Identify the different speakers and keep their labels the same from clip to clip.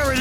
Speaker 1: it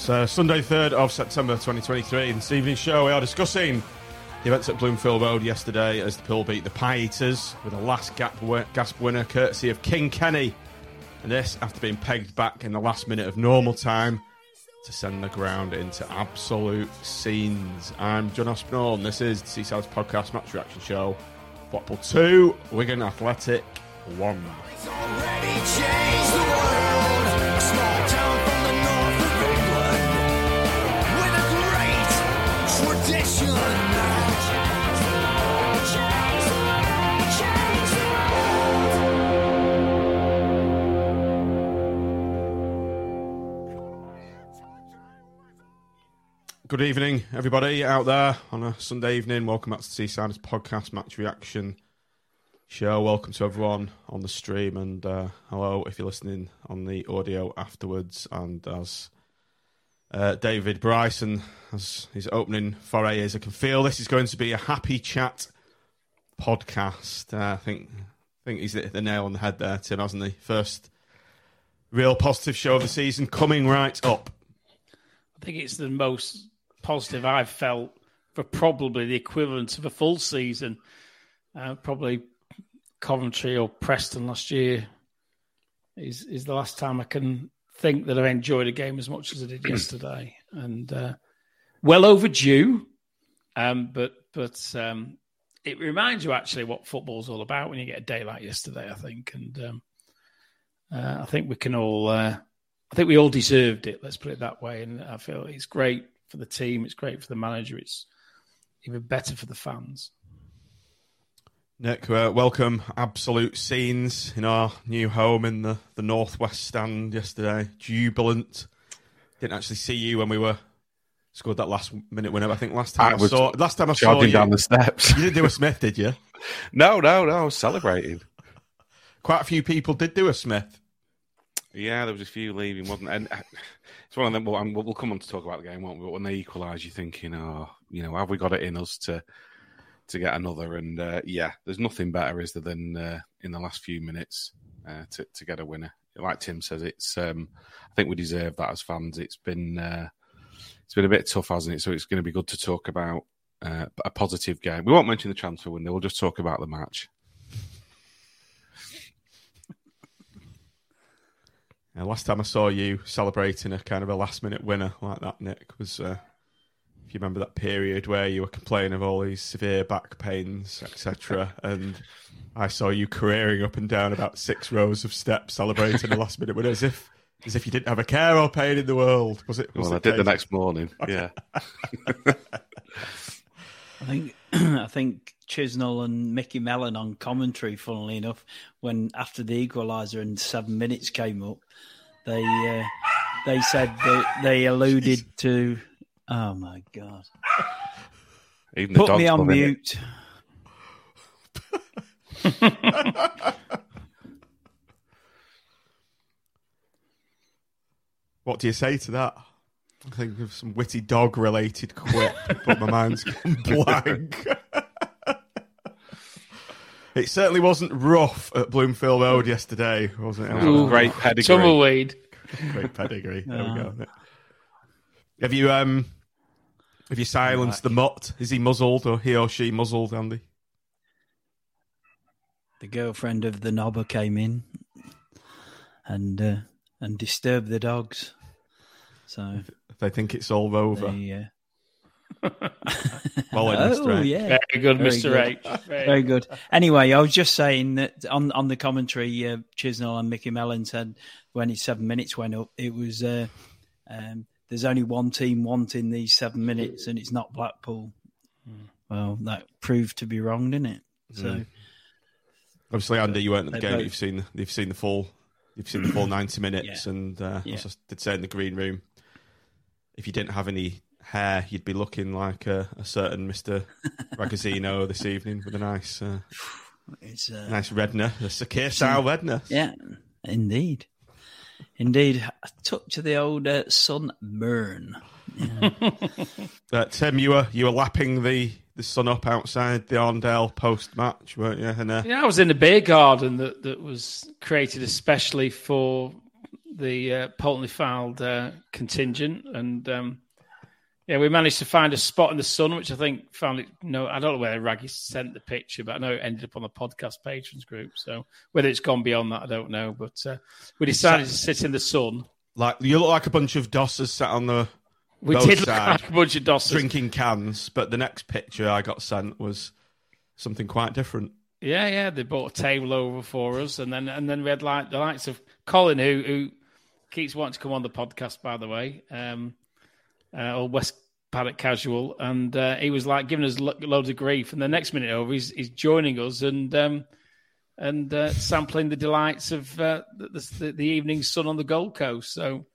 Speaker 2: So, uh, Sunday, 3rd of September 2023, in this evening's show, we are discussing the events at Bloomfield Road yesterday as the 'Pool beat the Pie Eaters with a last gap gasp winner courtesy of King Kenny. And this after being pegged back in the last minute of normal time to send the ground into absolute scenes. I'm John Aspinall, and this is the Seasiders podcast match reaction show. Blackpool 2, Wigan Athletic 1. Good evening, everybody out there on a Sunday evening. Welcome back to Seasiders podcast match reaction show. Welcome to everyone on the stream, and uh, hello if you're listening on the audio afterwards. And as uh, David Bryson as his opening foray is, I can feel this is going to be a happy chat podcast. Uh, I think I think he's the nail on the head there, Tim, hasn't he? First real positive show of the season coming right up.
Speaker 3: I think it's the most positive I've felt for probably the equivalent of a full season. Uh, probably Coventry or Preston last year is is the last time I can think that I've enjoyed a game as much as I did yesterday, and uh, well overdue. Um, but but um, it reminds you actually what football's all about when you get a day like yesterday. I think, and um, uh, I think we can all. Uh, I think we all deserved it. Let's put it that way. And I feel it's great for the team. It's great for the manager. It's even better for the fans.
Speaker 2: Nick, uh, welcome. Absolute scenes in our new home in the, the northwest stand yesterday. Jubilant. Didn't actually see you when we were scored that last minute winner. I think last time I, I saw last time I saw you
Speaker 4: down the steps.
Speaker 2: You didn't do a Smith, did you?
Speaker 4: no, no, no. I was celebrating.
Speaker 2: Quite a few people did do a Smith.
Speaker 4: Yeah, there was a few leaving, wasn't? And uh, it's one of them. Well, we'll come on to talk about the game, won't we? But when they equalise, you're thinking, oh, you know, have we got it in us to to get another? And uh, yeah, there's nothing better, is there, than uh, in the last few minutes uh, to to get a winner. Like Tim says, it's. Um, I think we deserve that as fans. It's been uh, it's been a bit tough, hasn't it? So it's going to be good to talk about uh, a positive game. We won't mention the transfer window. We'll just talk about the match.
Speaker 2: Uh, last time I saw you celebrating a kind of a last minute winner like that, Nick, was uh, if you remember that period where you were complaining of all these severe back pains, etc. and I saw you careering up and down about six rows of steps celebrating a last minute winner as if as if you didn't have a care or pain in the world. Was it? Was
Speaker 4: well,
Speaker 2: it
Speaker 4: I did the next morning. Yeah.
Speaker 5: I think I think Chisnell and Mickey Mellon on commentary, funnily enough, when after the equaliser and seven minutes came up, they uh, they said that they alluded to. Oh my god!
Speaker 4: Even
Speaker 5: Put me on mute.
Speaker 2: what do you say to that? I think of some witty dog related quip, but my mind's gone blank. it certainly wasn't rough at Bloomfield Road yesterday, was it?
Speaker 4: Ooh, great pedigree.
Speaker 3: Tumbleweed.
Speaker 2: Great pedigree. There we go. Have you um have you silenced the mutt? Is he muzzled or he or she muzzled, Andy?
Speaker 5: The girlfriend of the knobber came in and uh, and disturbed the dogs. So
Speaker 2: They think it's all over.
Speaker 5: they, uh,
Speaker 2: Well,
Speaker 5: oh
Speaker 2: Mr. H.
Speaker 5: yeah,
Speaker 3: Very good,
Speaker 5: Very
Speaker 3: Mr.
Speaker 5: good.
Speaker 3: H. Very,
Speaker 5: Very good. Anyway, I was just saying that on on the commentary, uh, Chisnell and Mickey Mellon said when his seven minutes went up, it was uh, um, there's only one team wanting these seven minutes, and it's not Blackpool. Well, that proved to be wrong, didn't it? So
Speaker 2: Mm. Obviously, Andy, you weren't at the
Speaker 5: They
Speaker 2: game. but
Speaker 5: both-
Speaker 2: You've seen you've seen the full you've seen the full ninety minutes,
Speaker 5: Yeah.
Speaker 2: and uh,
Speaker 5: Yeah.
Speaker 2: as I did say in the green room, if you didn't have any hair, you'd be looking like a, a certain Mister Ragazzino this evening with a nice uh,
Speaker 5: it's uh,
Speaker 2: nice redness, a Sakir style redness.
Speaker 5: yeah, indeed, indeed. A touch of the old uh, sunburn.
Speaker 2: Uh, Tim, you were you were lapping the, the sun up outside the Arndale post match, weren't you? And uh,
Speaker 3: Yeah, I was in a beer garden that, that was created especially for the uh, Poulton-le-Fylde uh, contingent, and um, yeah, we managed to find a spot in the sun, which I think found it. No, I don't know whether Raggy sent the picture, but I know it ended up on the podcast patrons group. So whether it's gone beyond that, I don't know. But uh, we decided to sit in the sun.
Speaker 2: like you look like a bunch of dossers sat on the
Speaker 3: We did look like a bunch of dossers.
Speaker 2: drinking cans, but the next picture I got sent was something quite different.
Speaker 3: Yeah, yeah, they brought a table over for us, and then and then we had like the likes of Colin, who who keeps wanting to come on the podcast, by the way, um, uh, or West Paddock Casual, and uh, he was like giving us lo- loads of grief, and the next minute over, he's he's joining us and um, and uh, sampling the delights of uh, the, the the evening sun on the Gold Coast. So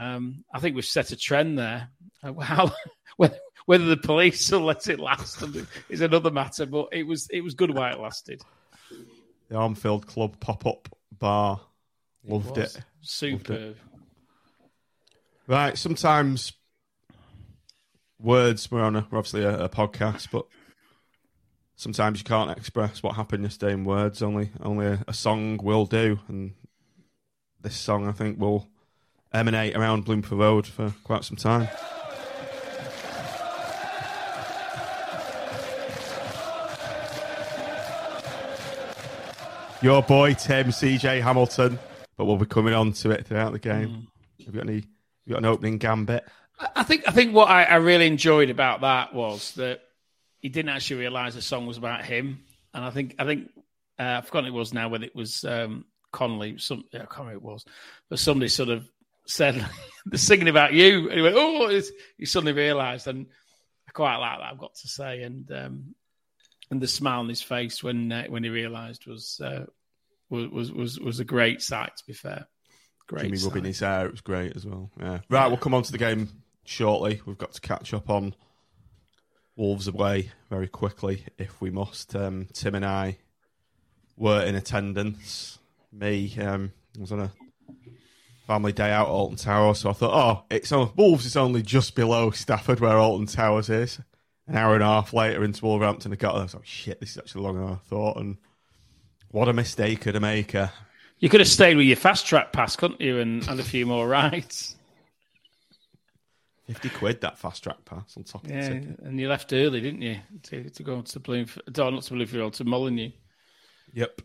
Speaker 3: um, I think we've set a trend there. Uh, How whether, whether the police will let it last is another matter, but it was it was good while it lasted.
Speaker 2: The Armfield Club pop up bar. Loved
Speaker 3: was
Speaker 2: it.
Speaker 3: Superb.
Speaker 2: Right, sometimes words, we're on a, we're obviously a, a podcast, but sometimes you can't express what happened yesterday in words. Only only a, a song will do. And this song, I think, will emanate around Bloomfield Road for quite some time. Your boy Tim CJ Hamilton, but we'll be coming on to it throughout the game. Mm. Have you got any? Have you got an opening gambit?
Speaker 3: I think I think what I, I really enjoyed about that was that he didn't actually realise the song was about him, and I think I think uh, I've forgotten it was now whether it was um, Connolly, some yeah, I can't remember it was, but somebody sort of said they're singing about you, and he went, "Oh!" He suddenly realised, and I quite like that. I've got to say, and um, and the smile on his face when uh, when he realised was, uh, was was was was a great sight. To be fair, great.
Speaker 2: Jimmy
Speaker 3: sight.
Speaker 2: rubbing his hair, it was great as well. Yeah. Right, we'll come on to the game shortly. We've got to catch up on Wolves away very quickly if we must. Um, Tim and I were in attendance. Me, um, was on a family day out at Alton Tower, so I thought, oh, it's on, Wolves is only just below Stafford where Alton Towers is. An hour and a half later into Wolverhampton, I got there. I was like, shit, this is actually longer than I thought. And what a mistake of a maker.
Speaker 3: You could have stayed with your fast track pass, couldn't you, and had a few more rides.
Speaker 2: 50 quid that fast track pass on top of
Speaker 3: Yeah, and you left early, didn't you, to, to go to Bloomfield? No, not to Bloomfield, to Molyneux.
Speaker 2: Yep.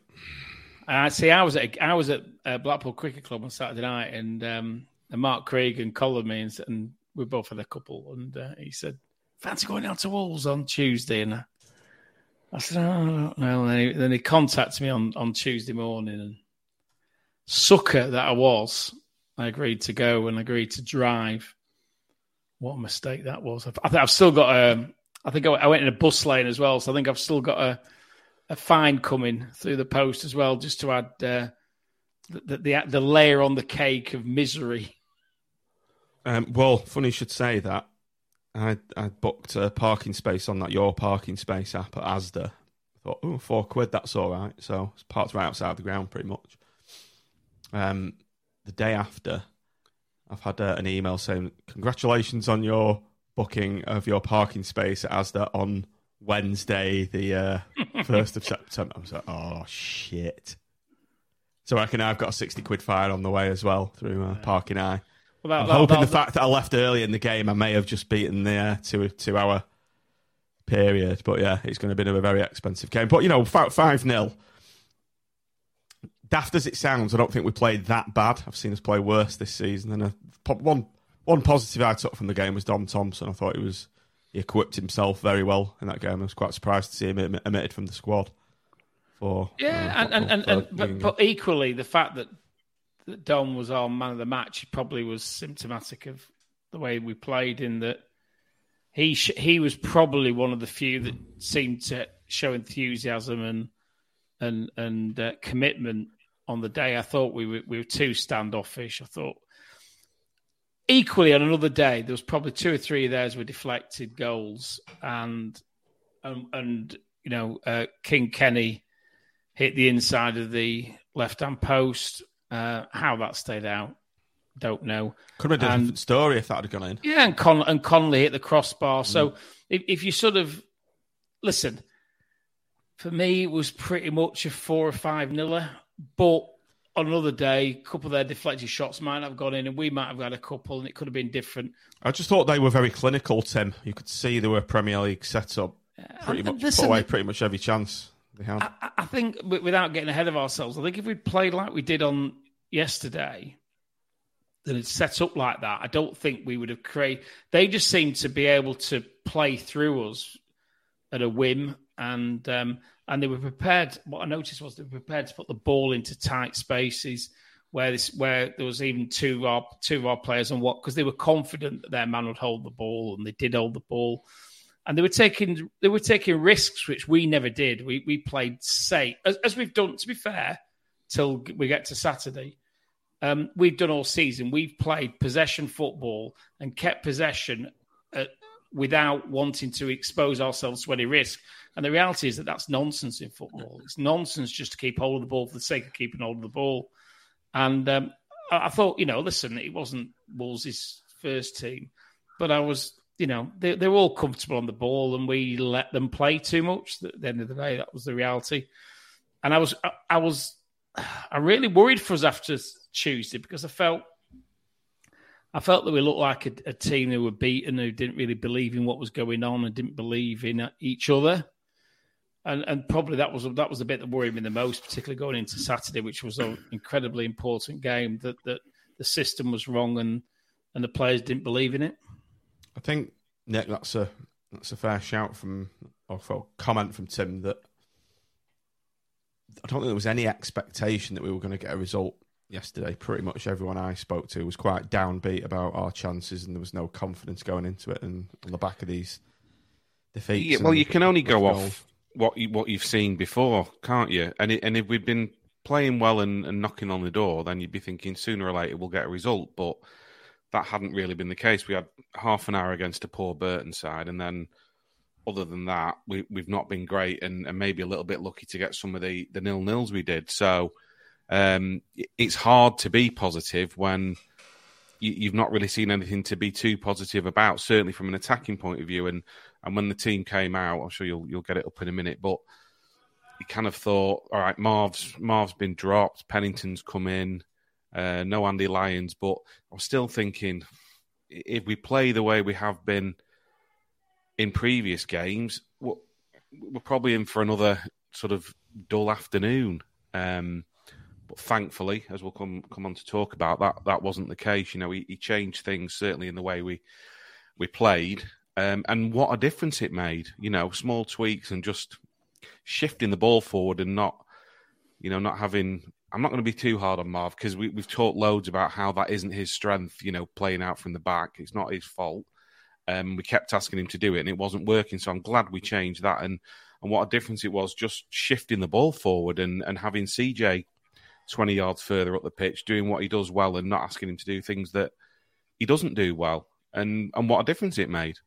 Speaker 3: I see. I was at I was at uh, Blackpool Cricket Club on Saturday night, and um, and Mark Craig and collared me, and, and we both had a couple, and uh, he said, "Fancy going down to Wolves on Tuesday?" And I, I said, "Oh, I don't know." And then he, then he contacted me on on Tuesday morning, and sucker that I was, I agreed to go and agreed to drive. What a mistake that was! I think I've still got a. I think I I went in a bus lane as well, so I think I've still got a a fine coming through the post as well, just to add uh, the, the the layer on the cake of misery.
Speaker 2: Um, well, funny you should say that. I I booked a parking space on that your parking space app at Asda. I thought, oh, four quid, that's all right. So it's parked right outside the ground, pretty much. Um, the day after, I've had uh, an email saying congratulations on your booking of your parking space at Asda on Wednesday, the uh, first of September. I was like, oh shit. So I reckon I've got a sixty quid fine on the way as well through uh, Parking Eye.
Speaker 3: Well, that-
Speaker 2: I'm
Speaker 3: that-
Speaker 2: hoping
Speaker 3: that-
Speaker 2: the fact that I left early in the game, I may have just beaten the uh, two two hour period. But yeah, it's going to be a very expensive game. But you know, five 0 Daft as it sounds, I don't think we played that bad. I've seen us play worse this season. And a, one one positive I took from the game was Dom Thompson. I thought he was he equipped himself very well in that game. I was quite surprised to see him omitted from the squad. For
Speaker 3: Yeah,
Speaker 2: uh,
Speaker 3: and, and, and, and but, but equally, the fact that, that Dom was our man of the match probably was symptomatic of the way we played. In that he sh- he was probably one of the few that seemed to show enthusiasm and and and uh, commitment on the day. I thought we were we were too standoffish. I thought equally on another day there was probably two or three of theirs were deflected goals and and, and you know uh, King Kenny hit the inside of the left hand post. Uh, how that stayed out, don't know.
Speaker 2: Could have been a
Speaker 3: And-
Speaker 2: different story if that had gone in.
Speaker 3: Yeah, and Con- and Connolly hit the crossbar. So if, if you sort of listen, for me, it was pretty much a four or five niller. But on another day, a couple of their deflected shots might have gone in, and we might have had a couple, and it could have been different.
Speaker 2: I just thought they were very clinical, Tim. You could see they were Premier League setup. Pretty
Speaker 3: and
Speaker 2: much
Speaker 3: listen,
Speaker 2: away pretty much every chance they had.
Speaker 3: I- I think without getting ahead of ourselves, I think if we'd played like we did on yesterday, that it's set up like that, I don't think we would have created. They just seemed to be able to play through us at a whim, and um, and they were prepared. What I noticed was they were prepared to put the ball into tight spaces where this where there was even two of our two of players on what because they were confident that their man would hold the ball, and they did hold the ball and they were taking they were taking risks which we never did. We we played safe as, as we've done. To be fair, till we get to Saturday, um, we've done all season. We've played possession football and kept possession uh, without wanting to expose ourselves to any risk. And the reality is that that's nonsense in football. It's nonsense just to keep hold of the ball for the sake of keeping hold of the ball. And um, I, I thought, you know, listen, it wasn't Wolves' first team, but I was you know, they, they were all comfortable on the ball and we let them play too much. At the end of the day, that was the reality. And I was, I, I was, I really worried for us after Tuesday because I felt, I felt that we looked like a, a team who were beaten, who didn't really believe in what was going on and didn't believe in uh, each other. And, and probably that was that was the bit that worried me the most, particularly going into Saturday, which was an incredibly important game. That that the system was wrong and and the players didn't believe in it.
Speaker 2: I think Nick, that's a that's a fair shout from or comment from Tim that I don't think there was any expectation that we were going to get a result yesterday. Pretty much everyone I spoke to was quite downbeat about our chances, and there was no confidence going into it. And on the back of these defeats,
Speaker 4: Yeah, well, you can only go
Speaker 2: goal-
Speaker 4: off what you, what you've seen before, can't you? And it, and if we'd been playing well and, and knocking on the door, then you'd be thinking sooner or later we'll get a result. But that hadn't really been the case. We had half an hour against a poor Burton side, and then other than that, we, we've not been great, and, and maybe a little bit lucky to get some of the the nil nils we did. So um, it's hard to be positive when you, you've not really seen anything to be too positive about. Certainly from an attacking point of view, and and when the team came out, I'm sure you'll you'll get it up in a minute, but you kind of thought, all right, Marv's Marv's been dropped, Pennington's come in, uh, no Andy Lyons, but I was still thinking if we play the way we have been in previous games, we're, we're probably in for another sort of dull afternoon. Um, but thankfully, as we'll come come on to talk about, that that wasn't the case. You know, he, he changed things certainly in the way we we played, um, and what a difference it made. You know, small tweaks and just shifting the ball forward and not, you know, not having. I'm not going to be too hard on Marv because we, we've talked loads about how that isn't his strength. You know, playing out from the back, it's not his fault. Um, we kept asking him to do it, and it wasn't working. So I'm glad we changed that, and and what a difference it was just shifting the ball forward and and having CJ 20 yards further up the pitch, doing what he does well, and not asking him to do things that he doesn't do well. And and what a difference it made.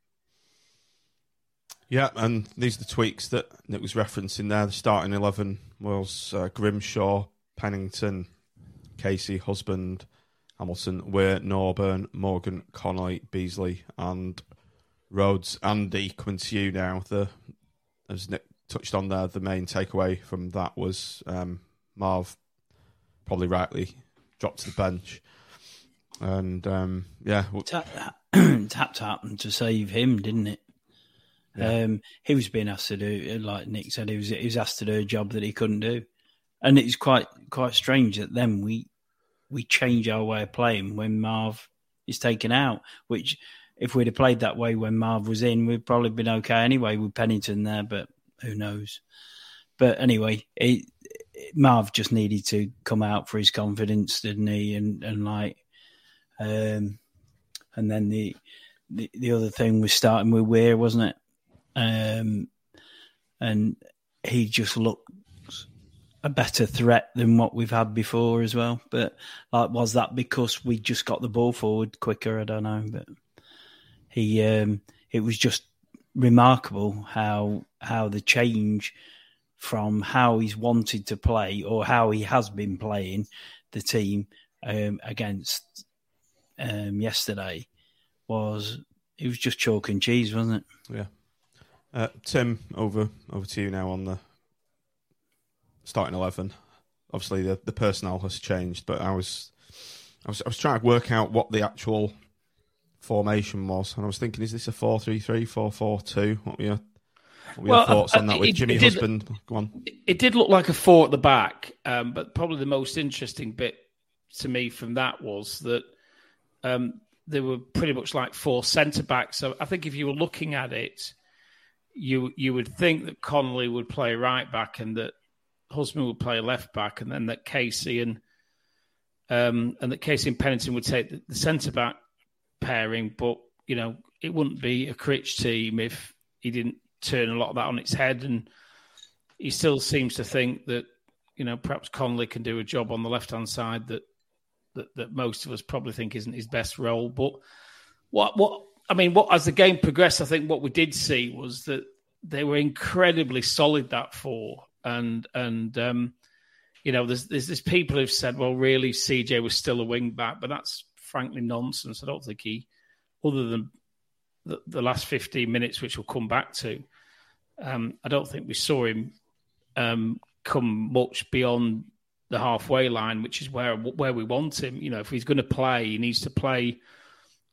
Speaker 2: Yeah, and these are the tweaks that Nick was referencing there. The starting 11 was uh, Grimshaw, Pennington, Casey, Husband, Hamilton, Weir, Norburn, Morgan, Connolly, Beesley, and Rhodes. Andy, coming to you now. The as Nick touched on there, the main takeaway from that was um, Marv probably rightly dropped to the bench. And um, yeah,
Speaker 5: tap, tap tap to save him, didn't it? Yeah. Um, he was being asked to do, like Nick said, he was he was asked to do a job that he couldn't do, and it's quite quite strange that then we we change our way of playing when Marv is taken out. Which, if we'd have played that way when Marv was in, we'd probably been okay anyway with Pennington there. But who knows? But anyway, it, Marv just needed to come out for his confidence, didn't he? And and like, um, and then the, the the other thing was starting with Weir, wasn't it? Um, and he just looked a better threat than what we've had before as well. But like, was that because we just got the ball forward quicker? I don't know, but he um, it was just remarkable how how the change from how he's wanted to play or how he has been playing the team um, against um, yesterday was it was just chalk and cheese, wasn't
Speaker 2: it? Yeah. Uh, Tim, over over to you now on the starting eleven. Obviously, the, the personnel has changed, but I was, I was I was trying to work out what the actual formation was, and I was thinking, is this a four three three, four four two? What were your what well, your thoughts on that with it, Jimmy it did, Husband? Go on.
Speaker 3: It did look like a four at the back, um, but probably the most interesting bit to me from that was that um, they were pretty much like four centre backs. So I think if you were looking at it, you you would think that Connolly would play right back and that Husband would play left back, and then that Casey and um, and that Casey and Pennington would take the, the centre back pairing. But you know, it wouldn't be a Critch team if he didn't turn a lot of that on its head. And he still seems to think that you know perhaps Connolly can do a job on the left hand side that, that that most of us probably think isn't his best role. But what what I mean, what as the game progressed, I think what we did see was that they were incredibly solid that four, and and um, you know, there's, there's there's people who've said, well, really, CJ was still a wing back, but that's frankly nonsense. I don't think he, other than the, the last 15 minutes, which we'll come back to, um, I don't think we saw him um, come much beyond the halfway line, which is where where we want him. You know, if he's going to play, he needs to play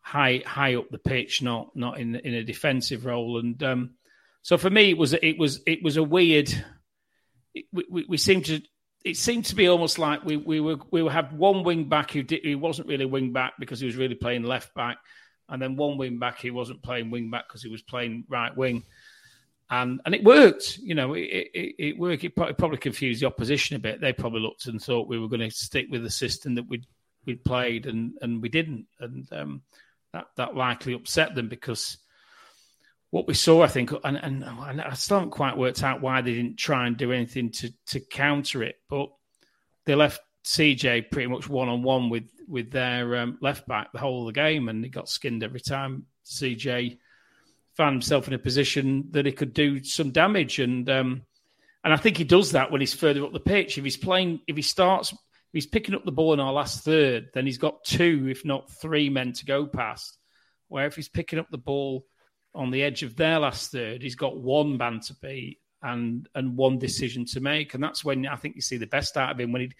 Speaker 3: high high up the pitch, not not in in a defensive role. And um, so for me, it was it was it was a weird. It, we, we seemed to it seemed to be almost like we we were we had one wing back who did, who wasn't really wing back because he was really playing left back, and then one wing back who wasn't playing wing back because he was playing right wing. And and it worked, you know, it, it, it worked. It probably confused the opposition a bit. They probably looked and thought we were going to stick with the system that we'd we'd played, and and we didn't. And um, that that likely upset them because what we saw, I think, and, and, and I still haven't quite worked out why they didn't try and do anything to to counter it, but they left CJ pretty much one on one with with their um, left back the whole of the game, and he got skinned every time. CJ found himself in a position that he could do some damage, and um, and I think he does that when he's further up the pitch. If he's playing, if he starts he's picking up the ball in our last third, then he's got two, if not three men to go past. Where if he's picking up the ball on the edge of their last third, he's got one man to beat and and one decision to make, and that's when I think you see the best out of him when he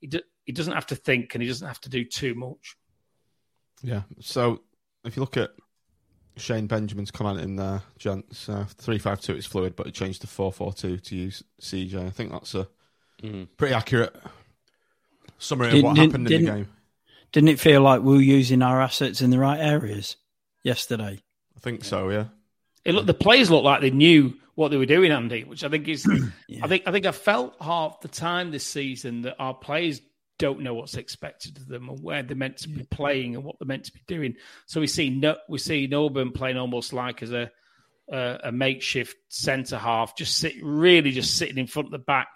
Speaker 3: he, he doesn't have to think and he doesn't have to do too much.
Speaker 2: Yeah. So if you look at Shane Benjamin's comment in there, gents, uh, three five two is fluid, but it changed to four four two to use CJ. I think that's a mm. pretty accurate summary didn't, of what happened in the game.
Speaker 5: Didn't it feel like we were using our assets in the right areas yesterday?
Speaker 2: I think so. Yeah.
Speaker 3: It looked, the players looked like they knew what they were doing, Andy, which I think is. yeah. I think I think I felt half the time this season that our players don't know what's expected of them and where they're meant to be playing and what they're meant to be doing. So we see no, we see Norburn playing almost like as a a, a makeshift centre half, just sit really just sitting in front of the back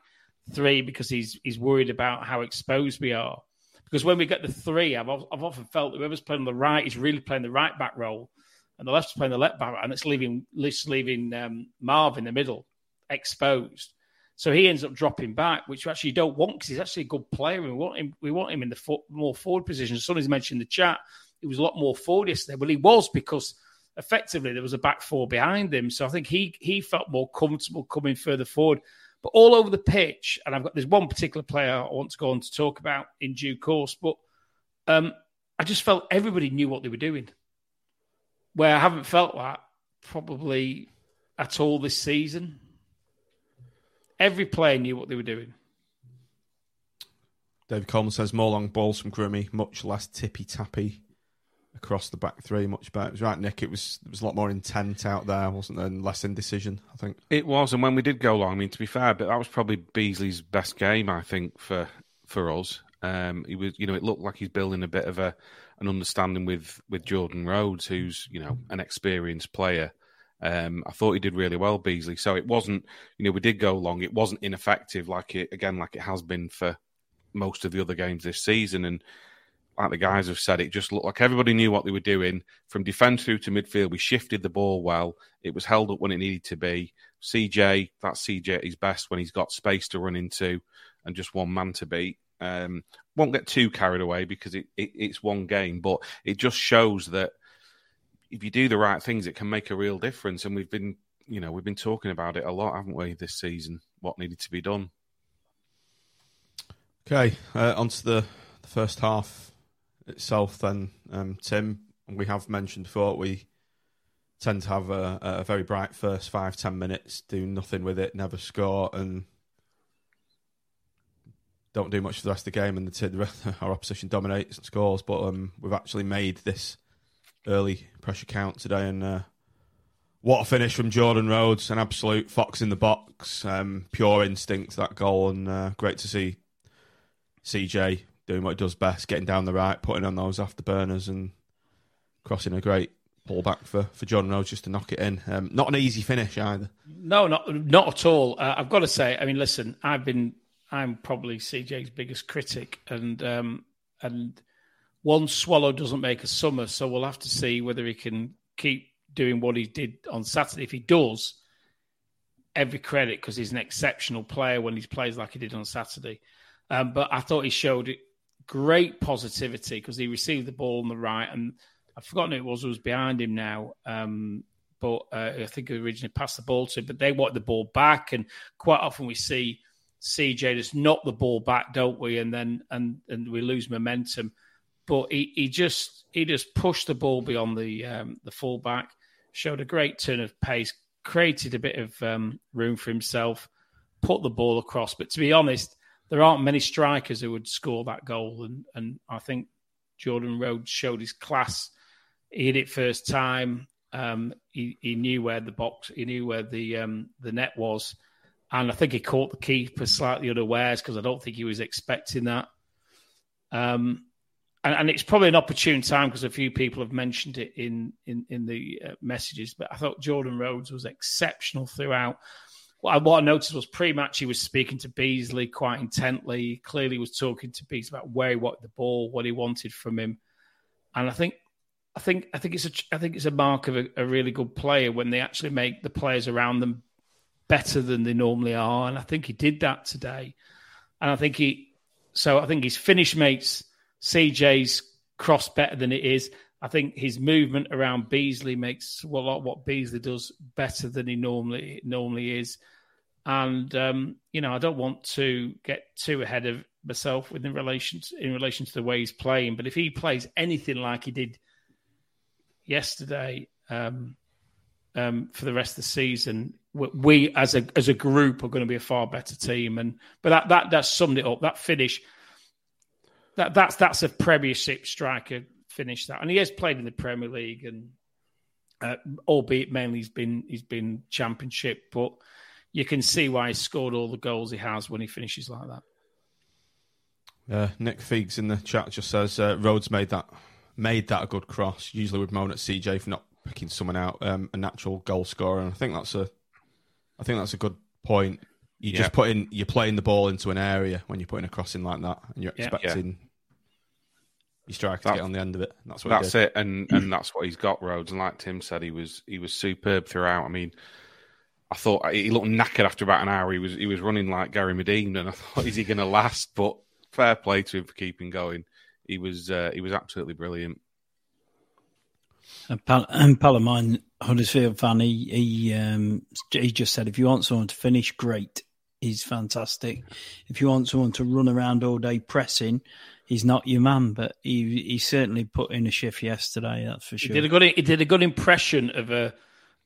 Speaker 3: three because he's he's worried about how exposed we are. Because when we get the three, I've I've often felt that whoever's playing on the right is really playing the right back role, and the left's playing the left back, and it's leaving it's leaving um, Marv in the middle exposed. So he ends up dropping back, which you actually don't want because he's actually a good player. We want him. We want him in the fo- more forward position. Somebody's mentioned in the chat he was a lot more forward yesterday. Well, he was because effectively there was a back four behind him. So I think he he felt more comfortable coming further forward. But all over the pitch, and I've got there's one particular player I want to go on to talk about in due course, but um, I just felt everybody knew what they were doing. Where I haven't felt that probably at all this season. Every player knew what they were doing.
Speaker 2: David Coleman says more long balls from Grimmy, much less tippy tappy across the back three, much better. It was right, Nick. It was it was a lot more intent out there, wasn't there? And less indecision, I think.
Speaker 4: It was, and when we did go long, I mean, to be fair, but that was probably Beesley's best game, I think, for for us. Um, he was, you know, it looked like he's building a bit of a an understanding with with Jordan Rhodes, who's you know an experienced player. Um, I thought he did really well, Beesley. So it wasn't, you know, we did go long. It wasn't ineffective like it again, like it has been for most of the other games this season. And like the guys have said, it just looked like everybody knew what they were doing from defence through to midfield. We shifted the ball well. It was held up when it needed to be. CJ, that's CJ at his best when he's got space to run into and just one man to beat. Um, won't get too carried away because it, it, it's one game, but it just shows that if you do the right things, it can make a real difference. And we've been, you know, we've been talking about it a lot, haven't we, this season? What needed to be done.
Speaker 2: Okay, uh, on to the, the first half itself. Then, um, Tim, we have mentioned before we tend to have a, a very bright first five ten minutes, do nothing with it, never score, and don't do much for the rest of the game, and the, the our opposition dominates and scores. But um, we've actually made this early pressure count today, and uh, what a finish from Jordan Rhodes! An absolute fox in the box, um, pure instinct that goal, and uh, great to see CJ doing what he does best, getting down the right, putting on those afterburners, and crossing a great pullback for for Jordan Rhodes just to knock it in. Um, not an easy finish either.
Speaker 3: No, not not at all. Uh, I've got to say, I mean, listen, I've been I'm probably CJ's biggest critic, and um, and one swallow doesn't make a summer, so we'll have to see whether he can keep doing what he did on Saturday. If he does, every credit because he's an exceptional player when he plays like he did on Saturday. Um, but I thought he showed great positivity because he received the ball on the right, and I've forgotten who it was who was behind him now. Um, but uh, I think he originally passed the ball to, but they want the ball back, and quite often we see CJ just knock the ball back, don't we? And then and and we lose momentum. But he, he just he just pushed the ball beyond the um, the fullback, showed a great turn of pace, created a bit of um, room for himself, put the ball across. But to be honest, there aren't many strikers who would score that goal, and and I think Jordan Rhodes showed his class. He hit it first time. Um, he, he knew where the box, he knew where the um, the net was and I think he caught the keeper slightly unawares because I don't think he was expecting that. Um, and, and, it's probably an opportune time because a few people have mentioned it in in, in the uh, messages. But I thought Jordan Rhodes was exceptional throughout. What I, what I noticed was pre-match he was speaking to Beesley quite intently. He clearly was talking to Beesley about where he wanted the ball, what he wanted from him, and I think. I think I think it's a I think it's a mark of a, a really good player when they actually make the players around them better than they normally are. And I think he did that today. And I think he, so I think his finish makes CJ's cross better than it is. I think his movement around Beesley makes a lot what Beesley does better than he normally normally is. And um, you know, I don't want to get too ahead of myself in relation to, in relation to the way he's playing. But if he plays anything like he did yesterday um, um, for the rest of the season, we as a as a group are going to be a far better team. And but that that that summed it up. That finish, that that's that's a Premiership striker finish. That and he has played in the Premier League and uh, albeit mainly he's been he's been Championship, but you can see why he scored all the goals he has when he finishes like that.
Speaker 2: Uh, Nick Feegs in the chat just says uh, Rhodes made that made that a good cross. Usually would moan at CJ for not picking someone out, um, a natural goal scorer, and I think that's a I think that's a good point. You yeah. just put in, you're playing the ball into an area when you're putting a crossing like that, and you're expecting yeah. Your striker to get on the end of it. That's what.
Speaker 4: That's it, and and that's what he's got. Rhodes, and like Tim said, he was he was superb throughout. I mean, I thought he looked knackered after about an hour. He was he was running like Gary Madine, and I thought, is he going to last? But fair play to him for keeping going. He was uh, he was absolutely brilliant.
Speaker 5: And, Pal- and Palomine, Huddersfield fan, he he, um, he just said, if you want someone to finish, great. He's fantastic. If you want someone to run around all day pressing, he's not your man. But he he certainly put in a shift yesterday. That's for sure.
Speaker 3: He did a good he did a good impression of a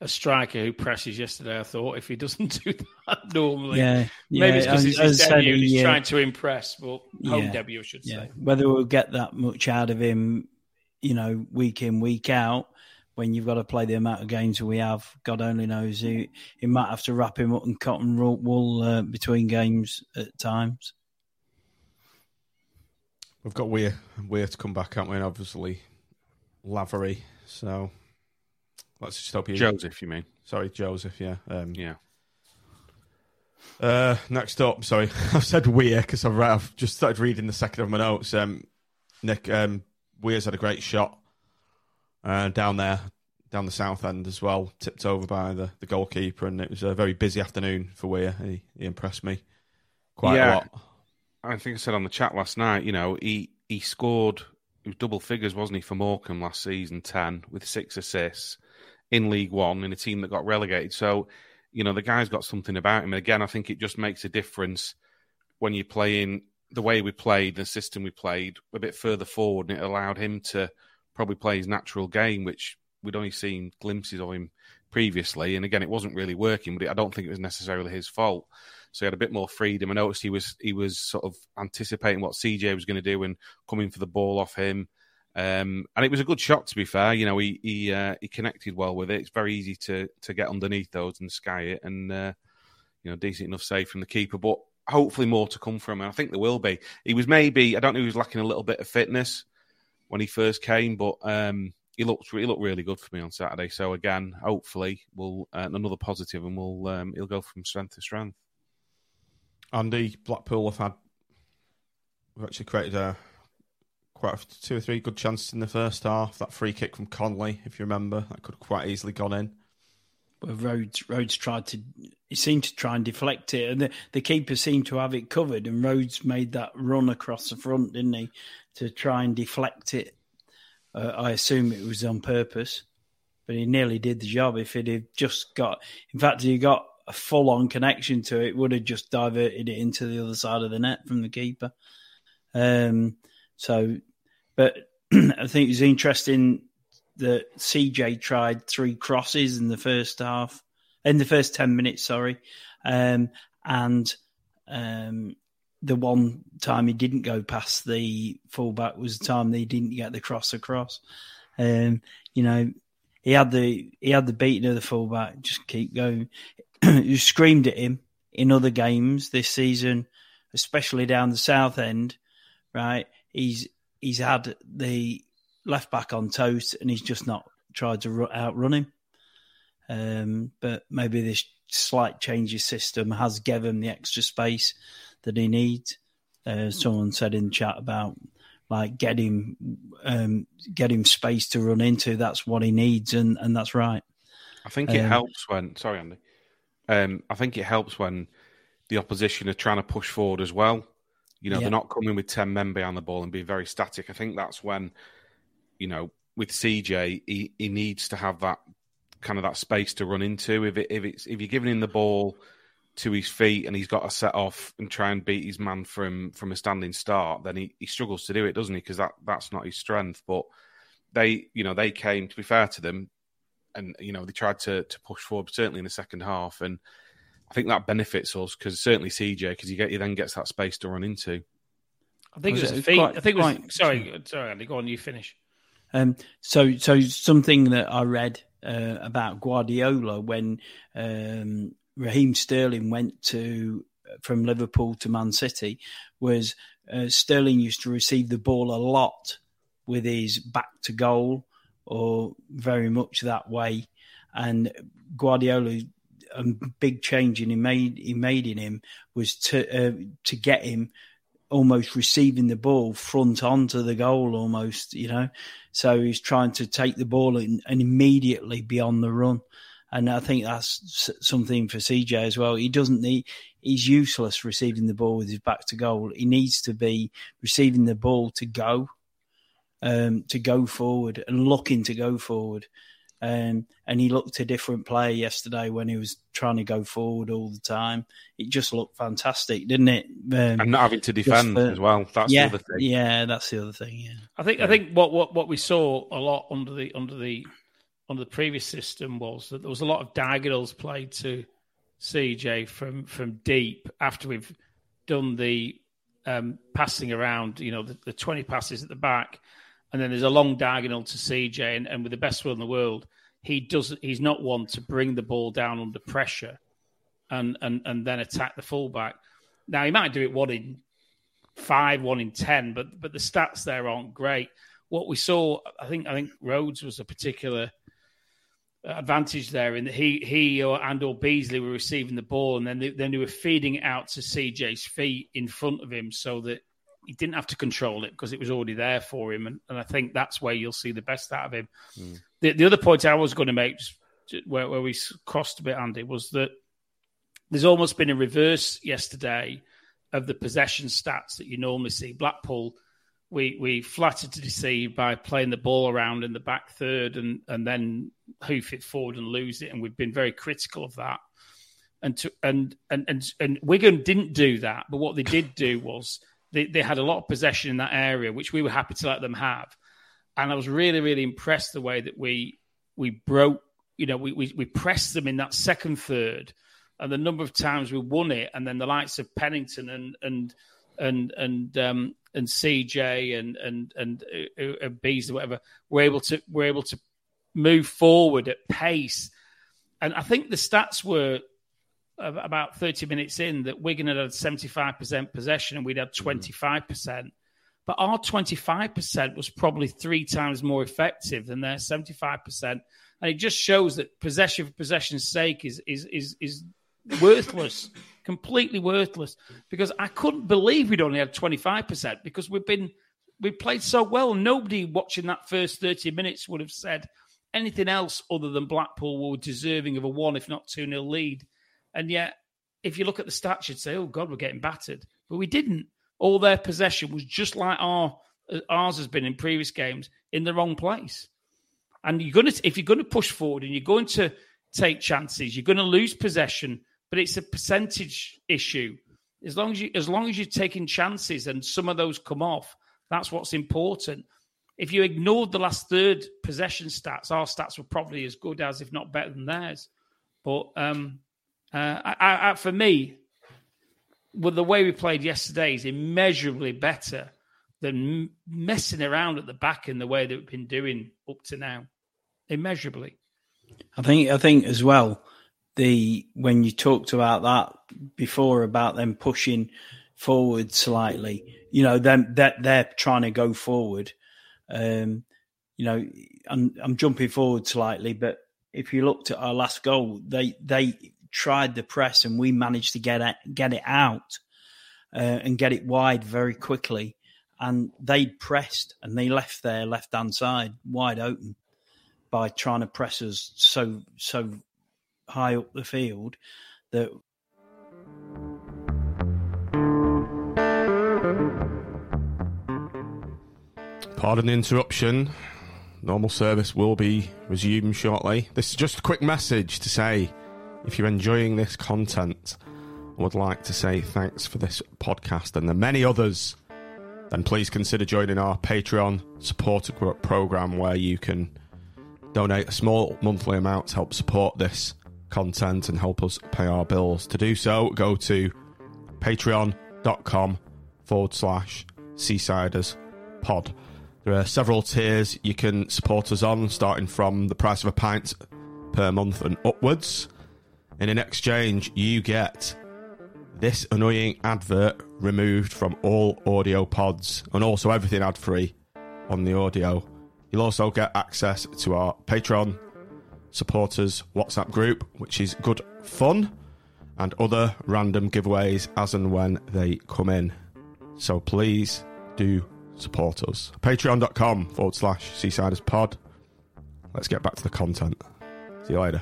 Speaker 3: a striker who presses yesterday. I thought if he doesn't do that normally,
Speaker 5: Yeah,
Speaker 3: maybe
Speaker 5: yeah,
Speaker 3: it's because
Speaker 5: as-
Speaker 3: it's
Speaker 5: as
Speaker 3: his
Speaker 5: said,
Speaker 3: debut. and he's
Speaker 5: he, uh,
Speaker 3: trying to impress, but home
Speaker 5: Yeah,
Speaker 3: debut, I should
Speaker 5: yeah.
Speaker 3: say.
Speaker 5: Whether we'll get that much out of him, you know, week in week out, when you've got to play the amount of games we have, God only knows. He, he might have to wrap him up in cotton wool, wool uh, between games at times.
Speaker 2: We've got Weir, Weir to come back, haven't we? And obviously Lavery. So let's just hope you.
Speaker 4: Joseph, you mean?
Speaker 2: Sorry, Joseph. Yeah. Um,
Speaker 4: Yeah.
Speaker 2: Uh, next up, sorry, I've said Weir because I've, I've just started reading the second of my notes. Um, Nick um, Weir's had a great shot uh, down there, down the south end as well, tipped over by the, the goalkeeper, and it was a very busy afternoon for Weir. He, he impressed me quite a lot.
Speaker 4: I think I said on the chat last night. You know, he he scored double figures, wasn't he, for Morecambe last season, ten with six assists in League One in a team that got relegated. So, you know, the guy's got something about him. And again, I think it just makes a difference when you're playing the way we played, the system we played, a bit further forward, and it allowed him to probably play his natural game, which we'd only seen glimpses of him previously. And again, it wasn't really working, but I don't think it was necessarily his fault. So he had a bit more freedom. I noticed he was he was sort of anticipating what CJ was going to do and coming for the ball off him. Um, and it was a good shot, to be fair. You know, he he uh, he connected well with it. It's very easy to to get underneath those and sky it, and uh, you know, decent enough save from the keeper. But hopefully, more to come from him. I think there will be. He was maybe I don't know. He was lacking a little bit of fitness when he first came, but um, he looked he looked really good for me on Saturday. So again, hopefully, we'll uh, another positive, and we'll um, he'll go from strength to strength.
Speaker 2: Andy Blackpool have had we've actually created a quite a, two or three good chances in the first half. That free kick from Connolly, if you remember, that could have quite easily gone in.
Speaker 5: But Rhodes, Rhodes tried to, he seemed to try and deflect it, and the, the keeper seemed to have it covered. And Rhodes made that run across the front, didn't he, to try and deflect it? Uh, I assume it was on purpose, but he nearly did the job. If it had just got, in fact, he got a full on connection to it, would have just diverted it into the other side of the net from the keeper. Um, so, but I think it was interesting that CJ tried three crosses in the first half, in the first 10 minutes, sorry. Um, and um, the one time he didn't go past the fullback was the time they didn't get the cross across. Um, you know, he had the he had the beating of the fullback. Just keep going. you screamed at him in other games this season, especially down the south end. Right, he's he's had the left back on toast, and he's just not tried to ru- outrun him. Um, but maybe this slight change of system has given him the extra space that he needs. Uh, someone said in chat about like get him um, get him space to run into. That's what he needs, and and that's right.
Speaker 4: I think it
Speaker 5: Um,
Speaker 4: helps when. Sorry, Andy. Um, I think it helps when the opposition are trying to push forward as well. You know,
Speaker 5: Yeah.
Speaker 4: they're not coming with ten men behind the ball and being very static. I think that's when, you know, with CJ, he, he needs to have that kind of that space to run into. If it, if it's if you're giving him the ball to his feet and he's got to set off and try and beat his man from from a standing start, then he, he struggles to do it, doesn't he? Because that that's not his strength. But they, you know, they came to be fair to them, and you know they tried to to push forward, certainly in the second half, and I think that benefits us because certainly CJ because he get he then gets that space to run into.
Speaker 3: I think
Speaker 5: Was
Speaker 3: it was
Speaker 5: it
Speaker 3: a feat.
Speaker 5: quite-
Speaker 3: I think it was. sorry, sorry, Andy. Go on. You finish.
Speaker 5: Um, so, so something that I read uh, about Guardiola when um, Raheem Sterling went to from Liverpool to Man City was uh, Sterling used to receive the ball a lot with his back to goal or very much that way, and Guardiola. A big change in he made he made in him was to uh, to get him almost receiving the ball front onto the goal almost, you know. So he's trying to take the ball and, and immediately be on the run. And I think that's something for CJ as well. He doesn't need, he's useless receiving the ball with his back to goal. He needs to be receiving the ball to go, um, to go forward and looking to go forward. Um, and he looked a different player yesterday when he was trying to go forward all the time. It just looked fantastic, didn't it? Um,
Speaker 4: and not having to defend
Speaker 5: for,
Speaker 4: as well. That's
Speaker 5: yeah,
Speaker 4: the other thing.
Speaker 5: Yeah, that's the other thing. Yeah,
Speaker 3: I think I think what, what what we saw a lot under the under the under the previous system was that there was a lot of diagonals played to CJ from from deep after we've done the um, passing around. You know, the, the twenty passes at the back and then there's a long diagonal to CJ, and, and with the best will in the world, he doesn't. He's not one to bring the ball down under pressure, and and and then attack the fullback. Now he might do it one in five, one in ten, but but the stats there aren't great. What we saw, I think, I think Rhodes was a particular advantage there in that he he or and or Beesley were receiving the ball, and then they, then they were feeding it out to CJ's feet in front of him, so that he didn't have to control it because it was already there for him. And, and I think that's where you'll see the best out of him. Mm. The, the other point I was going to make, where, where we crossed a bit, Andy, was that there's almost been a reverse yesterday of the possession stats that you normally see. Blackpool, we we flattered to deceive by playing the ball around in the back third and and then hoof it forward and lose it, and we've been very critical of that. And to, and and and and Wigan didn't do that, but what they did do was they, they had a lot of possession in that area, which we were happy to let them have. And I was really, really impressed the way that we we broke, you know, we, we, we pressed them in that second third, and the number of times we won it, and then the likes of Pennington and and and and um, and CJ and and and uh, uh, Bees or whatever were able to were able to move forward at pace. And I think the stats were about 30 minutes in that Wigan had had 75% possession and we'd had 25%. Mm. But our 25% was probably three times more effective than their 75%. And it just shows that possession for possession's sake is, is, is, is worthless, completely worthless. Because I couldn't believe we'd only had 25% because we've been, we played so well. Nobody watching that first 30 minutes would have said anything else other than Blackpool were deserving of a one, if not two nil lead. And yet, if you look at the stats, you'd say, "Oh God, we're getting battered," but we didn't. All their possession was just like our ours has been in previous games in the wrong place. And you're to, if you're going to push forward and you're going to take chances, you're going to lose possession, but it's a percentage issue. As long as you, as long as you're taking chances and some of those come off, that's what's important. If you ignored the last third possession stats, our stats were probably as good as, if not better than theirs. But um, uh, I, I, for me, with the way we played yesterday is immeasurably better than messing around at the back in the way that we've been doing up to now. Immeasurably.
Speaker 5: I think. I think as well. The when you talked about that before about them pushing forward slightly, you know, them that they're trying to go forward. Um, you know, I'm, I'm jumping forward slightly, but if you looked at our last goal, they they tried the press and we managed to get it, get it out uh, and get it wide very quickly. And they pressed and they left their left hand side wide open by trying to press us so so high up the field that
Speaker 2: Pardon the interruption. Normal service will be resumed shortly. This is just a quick message to say if you're enjoying this content, I would like to say thanks for this podcast and the many others. Then please consider joining our Patreon supporter program where you can donate a small monthly amount to help support this content and help us pay our bills. To do so, go to patreon.com forward slash Seasiders pod. There are several tiers you can support us on, starting from the price of a pint per month and upwards. And in exchange, you get this annoying advert removed from all audio pods and also everything ad free on the audio. You'll also get access to our Patreon supporters WhatsApp group, which is good fun, and other random giveaways as and when they come in. So please do support us. Patreon.com forward slash Seasiders pod. Let's get back to the content. See you later.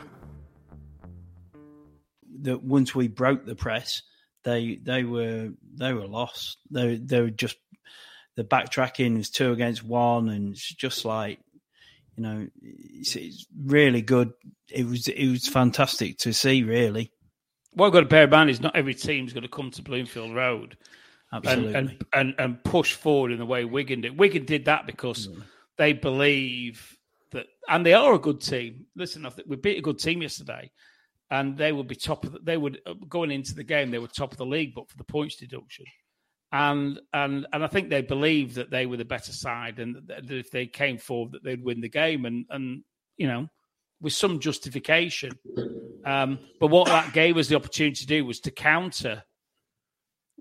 Speaker 5: That once we broke the press, they they were they were lost. They they were just the backtracking was two against one, and it's just like you know, it's, it's really good. It was it was fantastic to see, really.
Speaker 3: What I've got to bear in mind is not every team's going to come to Bloomfield Road
Speaker 5: Absolutely.
Speaker 3: and, and, and, and push forward in the way Wigan did. Wigan did that because mm. they believe that, and they are a good team. Listen, I think we beat a good team yesterday, and they would be top of. The, they would uh, going into the game. They were top of the league, but for the points deduction, and and and I think they believed that they were the better side, and that if they came forward, that they'd win the game, and and you know. With some justification, um, but what that gave us the opportunity to do was to counter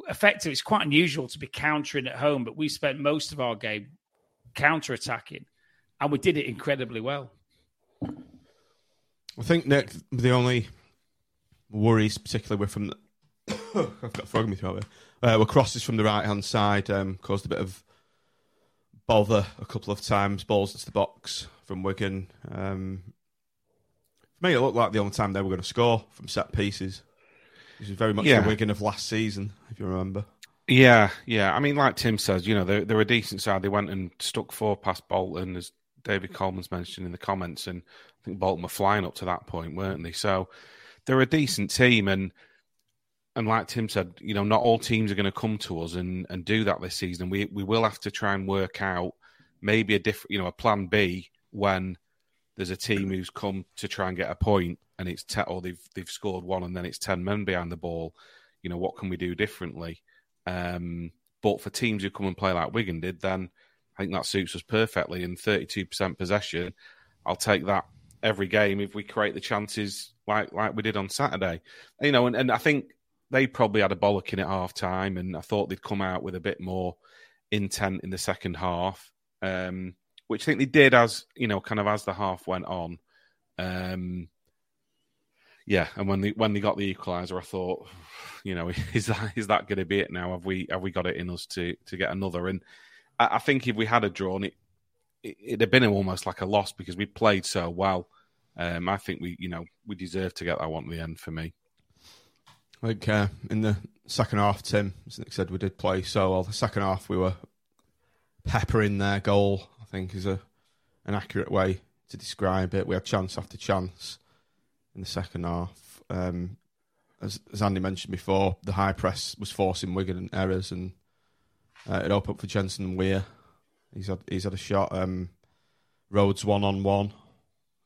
Speaker 3: effective. It's quite unusual to be countering at home, but we spent most of our game counter attacking, and we did it incredibly well.
Speaker 2: I think Nick, the only worries, particularly were from the I've got frog in my throat. here. Uh, were crosses from the right hand side, um, caused a bit of bother a couple of times. Balls into the box from Wigan. Um, for me, it looked like the only time they were going to score from set pieces. This is very much
Speaker 4: Yeah.
Speaker 2: the Wigan of last season, if you remember.
Speaker 4: Yeah, yeah. I mean, like Tim says, you know, they're, they're a decent side. They went and stuck four past Bolton, as David Coleman's mentioned in the comments, and I think Bolton were flying up to that point, weren't they? So they're a decent team, and and like Tim said, you know, not all teams are going to come to us and, and do that this season. We we will have to try and work out maybe a different, you know, a plan B when there's a team who's come to try and get a point, and it's te- or they've they've scored one, and then it's ten men behind the ball. You know, what can we do differently? Um, but for teams who come and play like Wigan did, then I think that suits us perfectly. And 32% possession, I'll take that every game if we create the chances like like we did on Saturday. You know, and, and I think they probably had a bollocking at half time, and I thought they'd come out with a bit more intent in the second half, um, which I think they did as you know, kind of as the half went on. Um, yeah, and when they when they got the equaliser, I thought, you know, is that is that going to be it now? Have we have we got it in us to to get another? And I, I think if we had a drawn, it, it it'd have been almost like a loss because we played so well. Um, I think we, you know, we deserve to get that one at the end for me.
Speaker 2: Think uh, in the second half, Tim, as Nick said, we did play so well. The second half, we were peppering their goal. I think is a an accurate way to describe it. We had chance after chance in the second half. Um, as, as Andy mentioned before, the high press was forcing Wigan in errors, and uh, it opened up for Jensen and Weir. He's had he's had a shot. Um, Rhodes one on one,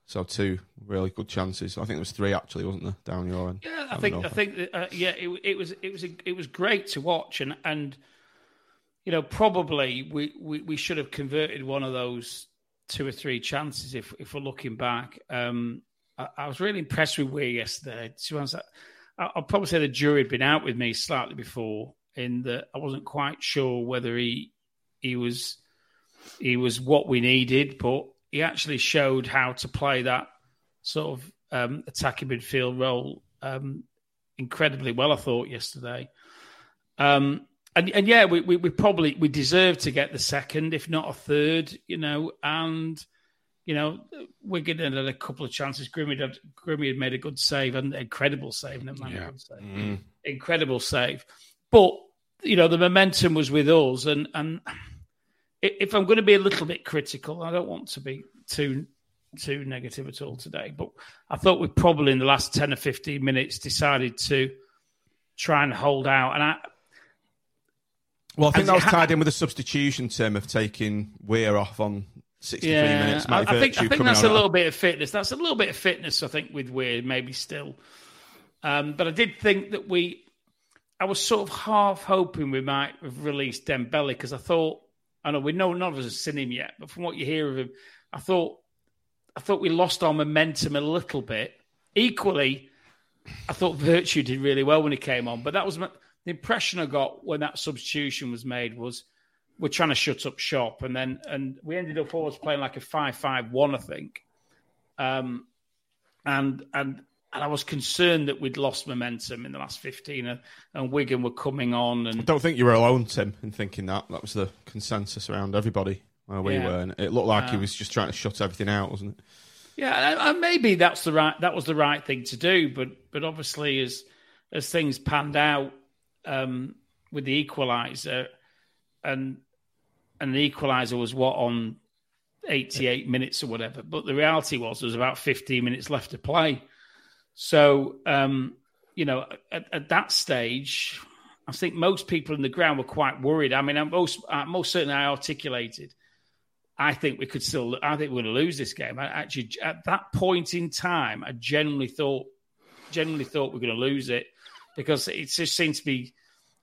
Speaker 2: so two really good chances. I think there was three actually, wasn't there, down your end?
Speaker 3: Yeah, I think I think that, uh, yeah, it, it was it was a, it was great to watch, and and you know probably we, we, we should have converted one of those two or three chances if if we're looking back. Um, I, I was really impressed with Weir yesterday. To be honest, I, I'll probably say the jury had been out with me slightly before, in that I wasn't quite sure whether he he was he was what we needed, but he actually showed how to play that sort of um, attacking midfield role um, incredibly well. I thought yesterday, um, and and yeah, we, we we probably we deserve to get the second, if not a third, you know, and. You know, Wigan had had a couple of chances. Grimmy had, Grimmy had made a good save, and incredible save. Never mind a
Speaker 4: Yeah.
Speaker 3: good save. Incredible save. But you know, the momentum was with us, and and i- if I'm going to be a little bit critical, I don't want to be too too negative at all today, but I thought we probably in the last ten or fifteen minutes decided to try and hold out, and I
Speaker 2: Well, I think that was tied in with the substitution, Tim, of taking Weir off on 63
Speaker 3: yeah,
Speaker 2: minutes.
Speaker 3: I, I think I think that's a little bit of fitness. That's a little bit of fitness, I think, with Weir, maybe still. Um, but I did think that we, I was sort of half hoping we might have released Dembele because I thought, I know we know none of us have seen him yet, but from what you hear of him, I thought, I thought we lost our momentum a little bit. Equally, I thought Virtue did really well when he came on, but that was my, the impression I got when that substitution was made was we're trying to shut up shop, and then and we ended up always playing like a five-five-one, I think, um, and and and I was concerned that we'd lost momentum in the last fifteen, and, and Wigan were coming on, And I
Speaker 2: don't think you were alone, Tim, in thinking that. That was the consensus around everybody where we
Speaker 3: Yeah.
Speaker 2: were. And it looked like he
Speaker 3: Uh,
Speaker 2: was just trying to shut everything out, wasn't it?
Speaker 3: Yeah, and maybe that's the right that was the right thing to do, but but obviously as as things panned out um, with the equaliser, and and the equaliser was what on 88 minutes or whatever, but the reality was there was about 15 minutes left to play. So um, you know, at, at, that stage, I think most people in the ground were quite worried. I mean, I'm most most certainly I articulated I think we could still. I think we're going to lose this game. I actually, at that point in time, I generally thought, genuinely thought we're going to lose it because it just seemed to be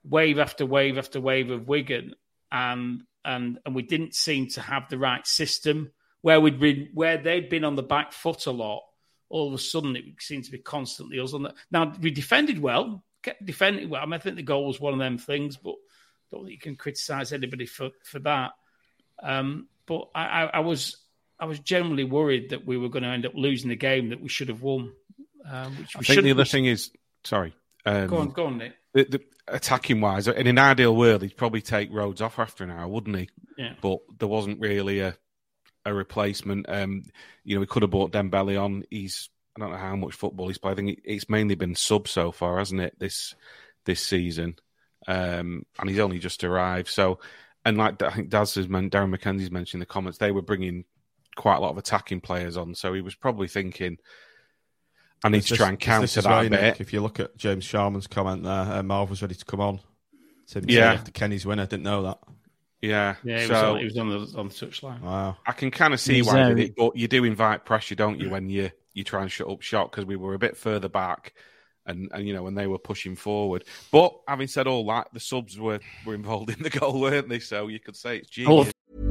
Speaker 3: wave after wave after wave of Wigan, and and and we didn't seem to have the right system where we'd been where they'd been on the back foot a lot. All of a sudden, it seemed to be constantly us on the. Now we defended well, kept defending well. I mean, I think the goal was one of them things, but I don't think you can criticise anybody for for that. Um, but I, I, was I was generally worried that we were going to end up losing the game that we should have won. Um, which
Speaker 4: I think the other thing is, sorry,
Speaker 3: um, go on, go on, Nick.
Speaker 4: The, the, attacking wise, in an ideal world, he'd probably take Rhodes off after an hour, wouldn't he?
Speaker 3: Yeah.
Speaker 4: But there wasn't really a a replacement. Um, you know, we could have bought Dembele on. He's I don't know how much football he's played. I think it's mainly been sub so far, hasn't it? This this season, um, and he's only just arrived. So and like I think Daz has meant Darren McKenzie's mentioned in the comments, they were bringing quite a lot of attacking players on, so he was probably thinking, I need to try and counter that bit.
Speaker 2: Nick, if you look at James Sharman's comment there, uh, Marv was ready to come on. yeah, after Kenny's win, I didn't know that.
Speaker 4: Yeah,
Speaker 3: yeah, he
Speaker 4: so,
Speaker 3: was on, he was on the on the touchline.
Speaker 2: Wow,
Speaker 4: I can kind of see why, did it, but you do invite pressure, don't you, when you you try and shut up shot because we were a bit further back and, and you know when they were pushing forward. But having said all that, the subs were, were involved in the goal, weren't they? So you could say it's genius. Oh.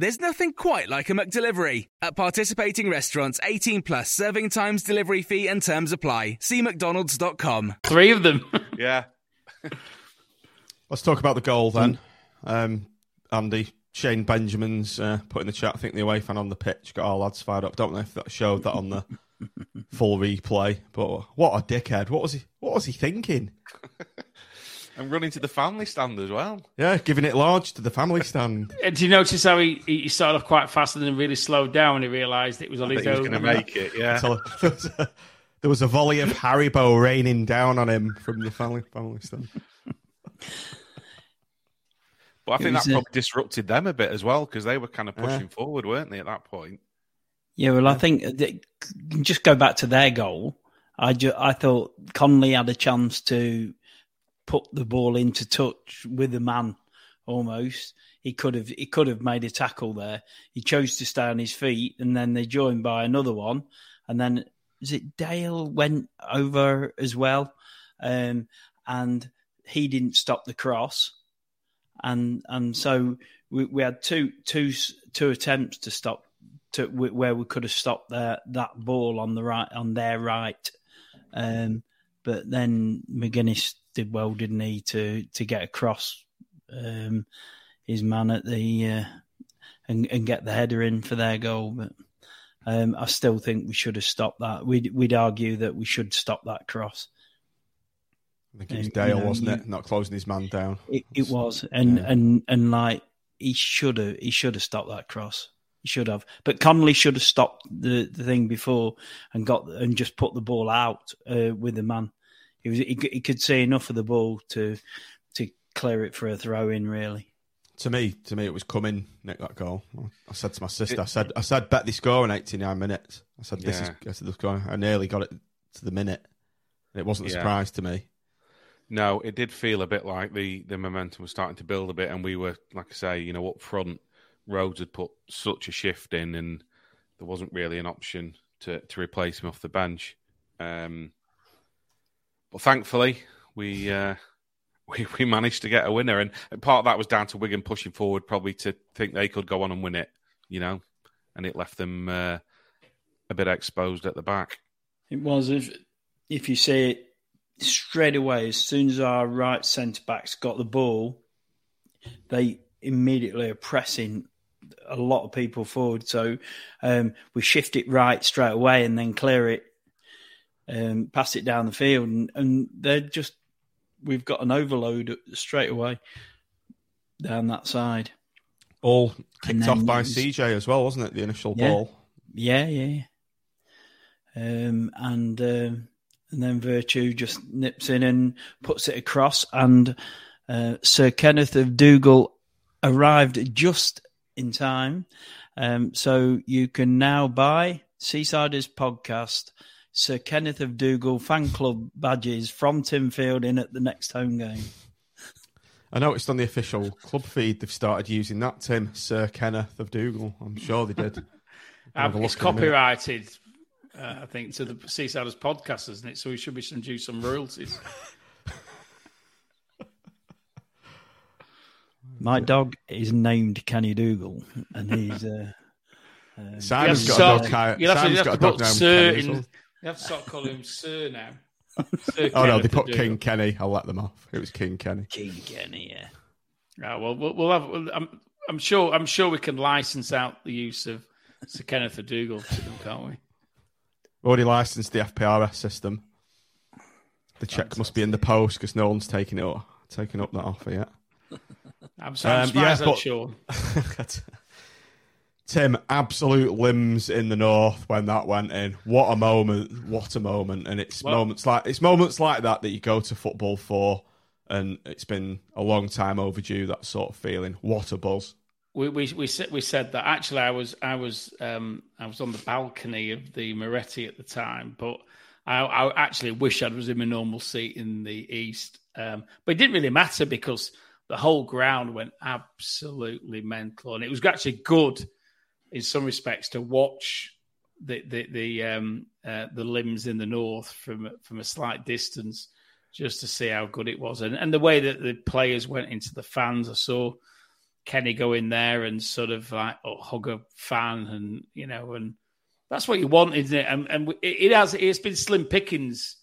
Speaker 6: There's nothing quite like a McDelivery. At participating restaurants, 18 plus serving times, delivery fee, and terms apply. See McDonald's.com.
Speaker 3: Three of them.
Speaker 4: yeah.
Speaker 2: Let's talk about the goal then. Um, Andy, Shane Benjamin's uh, put in the chat, I think the away fan on the pitch got our lads fired up. Don't know if that showed that on the full replay, but what a dickhead. What was he, what was he thinking?
Speaker 4: and running to the family stand as well.
Speaker 2: Yeah, giving it large to the family stand.
Speaker 3: Did you notice how he, he started off quite fast and then really slowed down when he realised it was on his own?
Speaker 4: He was going to make it, yeah.
Speaker 2: So, there, was a, there was a volley of Haribo raining down on him from the family family stand.
Speaker 4: But I think that probably disrupted them a bit as well because they were kind of pushing yeah. forward, weren't they, at that point?
Speaker 5: Yeah, well, I think uh, just go back to their goal. I, ju- I thought Connolly had a chance to put the ball into touch with the man almost. He could have he could have made a tackle there. He chose to stay on his feet, and then they joined by another one, and then is it Dale went over as well, um, and he didn't stop the cross, and and so we, we had two two two attempts to stop to where we could have stopped that that ball on the right on their right, um, but then McGuinness did well, didn't he, to to get across um, his man at the uh, and, and get the header in for their goal. But um, I still think we should have stopped that. We'd we'd argue that we should stop that cross.
Speaker 2: I think it was Dale, you know, wasn't it? Not closing his man down.
Speaker 5: It, it was, and yeah. and and like he should have he should have stopped that cross. He should have, but Connolly should have stopped the, the thing before and got and just put the ball out uh, with the man he was he, he could see enough of the ball to to clear it for a throw in. Really,
Speaker 2: to me, to me, it was coming. Nick that goal. I said to my sister, I said, I said, bet this score in eighty nine minutes. I said, this yeah. is, I said, this going. I nearly got it to the minute. It wasn't a
Speaker 4: Yeah.
Speaker 2: surprise to me.
Speaker 4: No, it did feel a bit like the, the momentum was starting to build a bit, and we were, like I say, you know, up front, Rhodes had put such a shift in, and there wasn't really an option to, to replace him off the bench. Um, but thankfully, we, uh, we we managed to get a winner, and part of that was down to Wigan pushing forward, probably to think they could go on and win it, you know, and it left them uh, a bit exposed at the back.
Speaker 5: It was if if you see it straight away as soon as our right centre backs got the ball, they immediately are pressing a lot of people forward. So um, we shift it right straight away and then clear it, um, pass it down the field, and, and they're just we've got an overload straight away down that side.
Speaker 2: All kicked off by
Speaker 5: was-
Speaker 2: CJ as well, wasn't it? The initial
Speaker 5: Yeah.
Speaker 2: ball.
Speaker 5: Yeah, yeah. Um, and um, and then Virtue just nips in and puts it across, and uh, Sir Kenneth of Dougall arrived just in time. Um, so you can now buy Seasiders podcast, Sir Kenneth of Dougall fan club badges from Tim Fielding at the next home game.
Speaker 2: I noticed on the official club feed they've started using that, Tim, Sir Kenneth of Dougall. I'm sure they did. I'll have a
Speaker 3: it's
Speaker 2: look in a minute.
Speaker 3: copyrighted, uh, I think, to the Seasiders podcast, isn't it? So we should be some due some royalties.
Speaker 5: My dog is named Kenny Dougall, and he's. Uh, uh,
Speaker 2: Simon's
Speaker 3: You have
Speaker 2: got a
Speaker 3: to
Speaker 2: dog.
Speaker 3: You'll have to, you
Speaker 2: got a
Speaker 3: have to
Speaker 2: dog
Speaker 3: put Sir
Speaker 2: Kenny as
Speaker 3: in. You have to start calling him Sir now. Sir
Speaker 2: Oh no, they put
Speaker 3: of
Speaker 2: King
Speaker 3: Dougall.
Speaker 2: Kenny. I'll let them off. It was King Kenny.
Speaker 5: King Kenny, yeah.
Speaker 3: Ah, well, we'll, we'll have. we'll- I'm, I'm sure. I'm sure we can license out the use of Sir Kenneth of Dougall to them, can't we?
Speaker 2: We've already licensed the FPRS system. The check must be in the post because no one's taken it up, taken up that offer yet.
Speaker 3: I'm, so,
Speaker 2: Um, yeah, but-
Speaker 3: sure.
Speaker 2: Tim, absolute limbs in the north when that went in. What a moment! What a moment! And it's
Speaker 3: Well-
Speaker 2: moments like it's moments like that that you go to football for, and it's been a long time overdue. That sort of feeling. What a buzz!
Speaker 3: We we we said we said that actually I was I was um I was on the balcony of the Moretti at the time, but I, I actually wish I was in my normal seat in the east. Um, but it didn't really matter because the whole ground went absolutely mental, and it was actually good in some respects to watch the the the um uh, the limbs in the north from from a slight distance just to see how good it was. And and the way that the players went into the fans I saw Kenny go in there and sort of like oh, hug a fan and you know and that's what you want isn't it? And, and it, it has it's been slim pickings.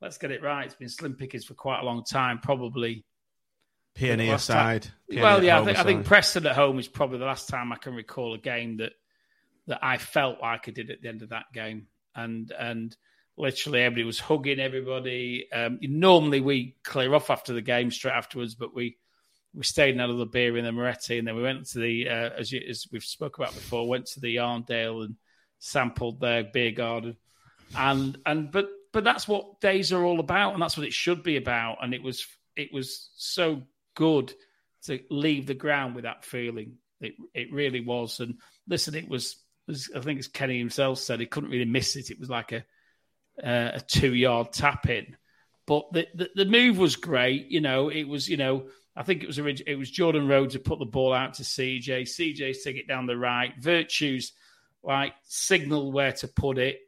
Speaker 3: Let's get it right. It's been slim pickings for quite a long time probably
Speaker 2: Pioneer
Speaker 3: time-
Speaker 2: side.
Speaker 3: Well, yeah, I think, I think. Preston at home is probably the last time I can recall a game that that I felt like I did at the end of that game, and and literally everybody was hugging everybody. Um, normally we clear off after the game straight afterwards, but we we stayed and had a little beer in the Moretti, and then we went to the uh, as you, as we've spoke about before, went to the Arndale and sampled their beer garden, and and but but that's what days are all about, and that's what it should be about, and it was it was so good to leave the ground with that feeling. It it really was. And listen, it was, I think as Kenny himself said, he couldn't really miss it. It was like a uh, a two yard tap in, but the, the the move was great. You know, it was you know I think it was orig- it was Jordan Rhodes who put the ball out to CJ. CJ's take it down the right. Virtues like signal where to put it.